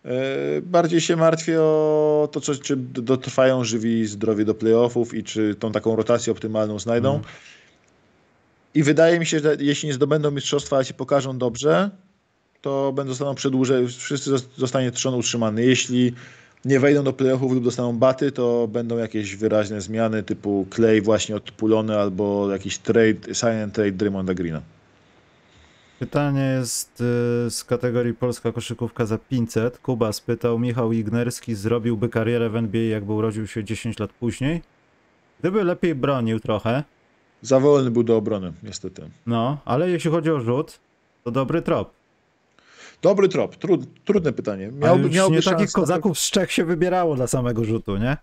Y, Bardziej się martwię o to, czy, czy dotrwają żywi zdrowie do playoffów i czy tą taką rotację optymalną znajdą. Mhm. I wydaje mi się, że jeśli nie zdobędą mistrzostwa, ale się pokażą dobrze, to będą zostaną przedłużeni, wszyscy zos- zostanie trzon utrzymany. Jeśli nie wejdą do playoffów lub dostaną baty, to będą jakieś wyraźne zmiany typu Clay właśnie odpulony albo jakiś trade, and trade Draymonda Greena. Pytanie jest y, z kategorii Polska koszykówka za 500. Kuba spytał, Michał Ignerski zrobiłby karierę w NBA, jakby urodził się 10 lat później? Gdyby lepiej bronił trochę, Za wolny był do obrony, niestety. no, ale jeśli chodzi o rzut, to dobry trop. Dobry trop, trud, trudne pytanie. Miałby, już miałby nie szansę takich kozaków z Czech się wybierało dla samego rzutu, nie?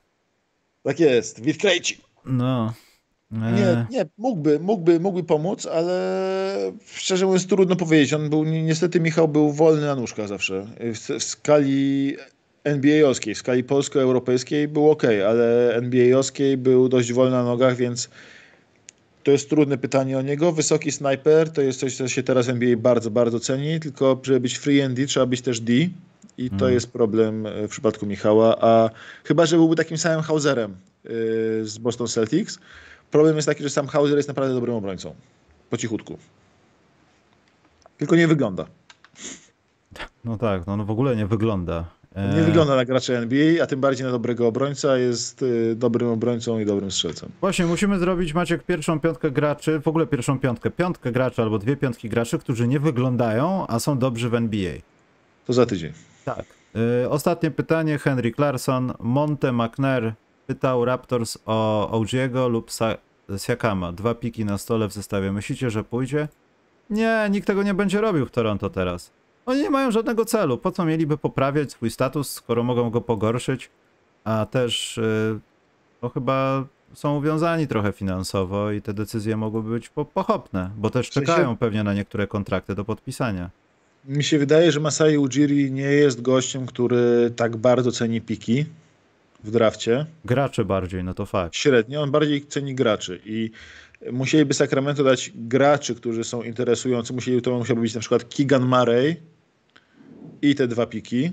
Tak jest, Witkrejci. No. E, Nie, nie, mógłby, mógłby, mógłby pomóc, ale szczerze mówiąc trudno powiedzieć. On był, ni- niestety Michał był wolny na nóżkach zawsze. W, w skali NBA-owskiej, w skali polsko-europejskiej był ok, ale NBA-owskiej był dość wolny na nogach, więc to jest trudne pytanie o niego. Wysoki snajper to jest coś, co się teraz w NBA bardzo, bardzo ceni, tylko żeby być free and D trzeba być też D i to Mm. jest problem e, w przypadku Michała, a chyba, że byłby takim samym Hauserem yy, z Boston Celtics. Problem jest taki, że sam Hauser jest naprawdę dobrym obrońcą. Po cichutku. Tylko nie wygląda. No tak, no, no w ogóle nie wygląda. E, Nie wygląda na gracza NBA, a tym bardziej na dobrego obrońca. Jest y, dobrym obrońcą i dobrym strzelcem. Właśnie, musimy zrobić, Maciek, pierwszą piątkę graczy, w ogóle pierwszą piątkę, piątkę graczy albo dwie piątki graczy, którzy nie wyglądają, a są dobrzy w NBA. To za tydzień. Tak. Y, ostatnie pytanie, Henry Clarkson, Monte McNair pytał Raptors o OG'ego lub Siakama. Dwa piki na stole w zestawie. Myślicie, że pójdzie? Nie, nikt tego nie będzie robił w Toronto teraz. Oni nie mają żadnego celu. Po co mieliby poprawiać swój status, skoro mogą go pogorszyć? A też yy, to chyba są uwiązani trochę finansowo i te decyzje mogłyby być po pochopne, bo też czekają pewnie na niektóre kontrakty do podpisania. Mi się wydaje, że Masai Ujiri nie jest gościem, który tak bardzo ceni piki w drafcie. Gracze bardziej, no to fakt. Średnio, on bardziej ceni graczy i musieliby Sacramento dać graczy, którzy są interesujący. Musieli, to musiałby być na przykład Keegan Murray i te dwa piki.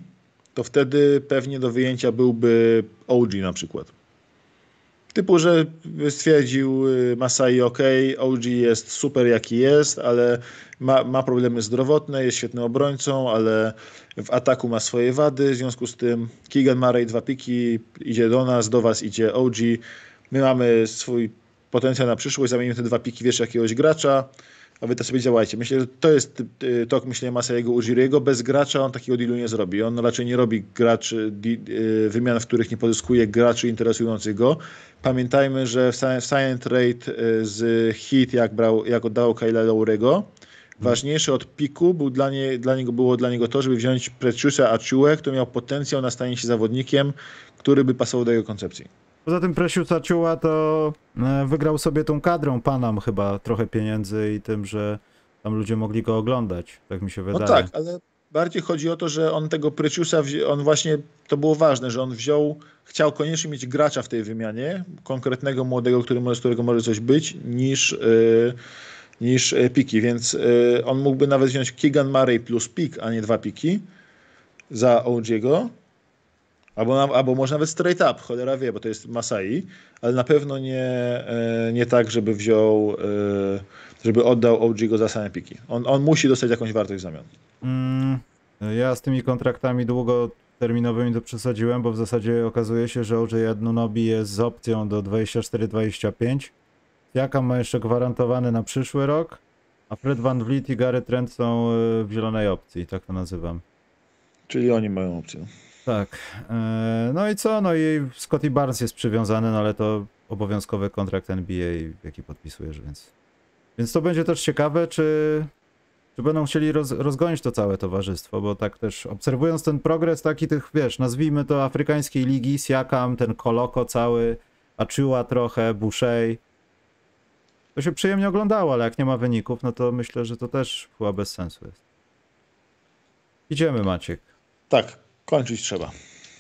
To wtedy pewnie do wyjęcia byłby OG na przykład. Typu, że stwierdził y, Masai, ok, OG jest super jaki jest, ale ma, ma problemy zdrowotne, jest świetnym obrońcą, ale w ataku ma swoje wady, w związku z tym Keegan Murray, dwa piki, idzie do nas, do was idzie OG, my mamy swój potencjał na przyszłość, zamienimy te dwa piki w jeszcze jakiegoś gracza, a wy to sobie działajcie. Myślę, że to jest y, tok myślenia Masaiego Ujiriego. Bez gracza on takiego dealu nie zrobi. On raczej nie robi graczy, y, wymian, w których nie pozyskuje graczy interesujących go. Pamiętajmy, że w Silent- Trade y, z Hit, jak, brał, jak oddawał Kyla Lowry'ego, ważniejsze od piku był dla, nie, dla niego, było dla niego to, żeby wziąć Preciusa Achiuę, który miał potencjał na stanie się zawodnikiem, który by pasował do jego koncepcji. Poza tym Precious Achiuła to e, wygrał sobie tą kadrą. Panam chyba trochę pieniędzy i tym, że tam ludzie mogli go oglądać, tak mi się wydaje. No tak, ale bardziej chodzi o to, że on tego Preciusa, wzi- on właśnie, to było ważne, że on wziął, chciał koniecznie mieć gracza w tej wymianie, konkretnego młodego, który może, z którego może coś być, niż, yy, niż yy, piki, więc yy, on mógłby nawet wziąć Keegan Murray plus pik, a nie dwa piki za OG'ego, albo, albo może nawet straight up, cholera wie, bo to jest Masai, ale na pewno nie, yy, nie tak, żeby wziął, yy, żeby oddał OG'ego za same piki. On, on musi dostać jakąś wartość w zamian. Mm, ja z tymi kontraktami długoterminowymi to przesadziłem, bo w zasadzie okazuje się, że OJ Anunobi jest z opcją do 24-25. Jaka ma jeszcze gwarantowany na przyszły rok, a Fred Van Vliet i Gary Trent są y, w zielonej opcji, tak to nazywam. Czyli oni mają opcję. Tak. e, No i co? No i Scotty Barnes jest przywiązany, no ale to obowiązkowy kontrakt NBA, jaki podpisujesz, więc. Więc to będzie też ciekawe, czy, czy będą chcieli roz, rozgonić to całe towarzystwo, bo tak też obserwując ten progres taki tych, wiesz, nazwijmy to afrykańskiej ligi, Siakam, ten Koloko cały, Achiuwa trochę, Boucher. To się przyjemnie oglądało, ale jak nie ma wyników, no to myślę, że to też chyba bez sensu jest. Idziemy Maciek. Tak, kończyć trzeba.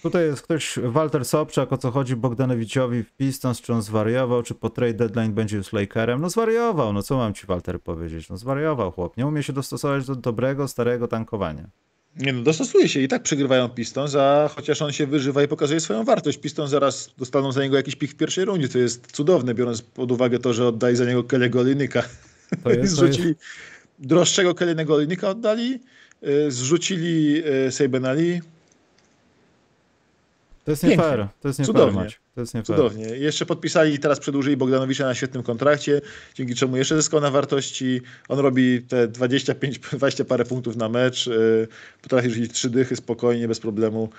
Tutaj jest ktoś, Walter Sobczak, o co chodzi Bogdanowiczowi w Pistons, czy on zwariował, czy po trade deadline będzie już Lakerem? No zwariował, no co mam ci Walter powiedzieć? No zwariował chłop, nie umie się dostosować do dobrego, starego tankowania. Nie no, dostosuje się i tak przegrywają Pistons, a chociaż on się wyżywa i pokazuje swoją wartość. Pistons zaraz dostaną za niego jakiś pik w pierwszej rundzie, to jest cudowne, biorąc pod uwagę to, że oddali za niego Kelly'ego Olynyka. To jest, to jest, Zrzucili droższego Kelly'ego Olynyka oddali, y, zrzucili y, Saben Ali. To jest nie pięknie. fair, to jest nie fair, Cudownie. Mać. To jest nie fair. Cudownie. Jeszcze podpisali i teraz przedłużyli Bogdanowicza na świetnym kontrakcie, dzięki czemu jeszcze zyskał na wartości. On robi te 25, 20 parę punktów na mecz, yy, potrafi rzucić trzy dychy spokojnie, bez problemu.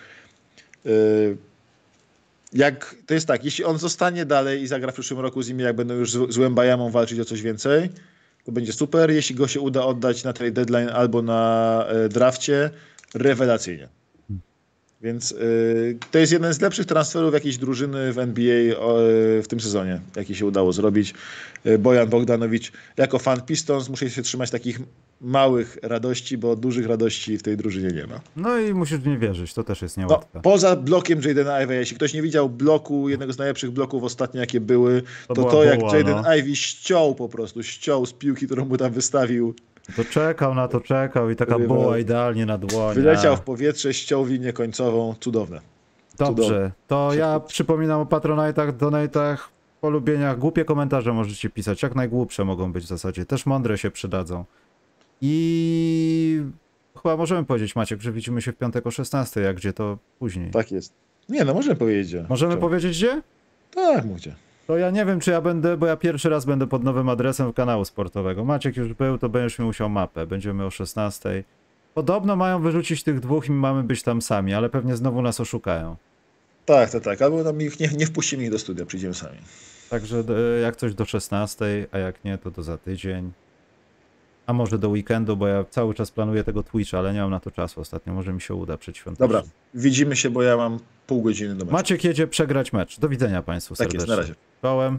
Yy, jak, to jest tak, jeśli on zostanie dalej i zagra w przyszłym roku z nimi, jak będą już z, z Łębajamą walczyć o coś więcej, to będzie super. Jeśli go się uda oddać na trade deadline albo na e, drafcie, rewelacyjnie. Więc y, to jest jeden z lepszych transferów jakiejś drużyny w NBA o, y, w tym sezonie, jaki się udało zrobić. Y, Bojan Bogdanowicz, jako fan Pistons muszę się trzymać takich małych radości, bo dużych radości w tej drużynie nie ma. No i musisz w nie wierzyć, to też jest No, niełatwe. poza blokiem Jadena Ivey, jeśli ktoś nie widział bloku, jednego z najlepszych bloków ostatnio jakie były, To to to, jak Jaden no. Ivey ściął po prostu, ściął z piłki, którą mu tam wystawił, To czekał na to, czekał i taka była idealnie na dłoń. wyleciał w powietrze, ściął linię końcową, cudowne. Dobrze, Cudowne. to ja przypominam o patronajtach, donatach, polubieniach. Głupie komentarze możecie pisać, jak najgłupsze mogą być w zasadzie. Też mądre się przydadzą. I chyba możemy powiedzieć, Maciek, że widzimy się w piątek o 16, jak gdzie to później. Tak jest. Nie no, możemy powiedzieć. gdzie. Możemy Czemu? powiedzieć gdzie? Tak, mówcie. To ja nie wiem, czy ja będę, bo ja pierwszy raz będę pod nowym adresem kanału sportowego. Maciek już był, to będziesz mi musiał mapę. Będziemy o 16. Podobno mają wyrzucić tych dwóch i mamy być tam sami, ale pewnie znowu nas oszukają. Tak, tak, tak. Albo tam ich nie, nie wpuścimy ich do studia, przyjdziemy sami. Także e, jak coś do 16, a jak nie, to do za tydzień. A może do weekendu, bo ja cały czas planuję tego Twitcha, ale nie mam na to czasu ostatnio. Może mi się uda przed świątecznym. Dobra, widzimy się, bo ja mam pół godziny do meczu. Maciek jedzie przegrać mecz. Do widzenia Państwu Tak serdecznie. jest, na razie. Czołem.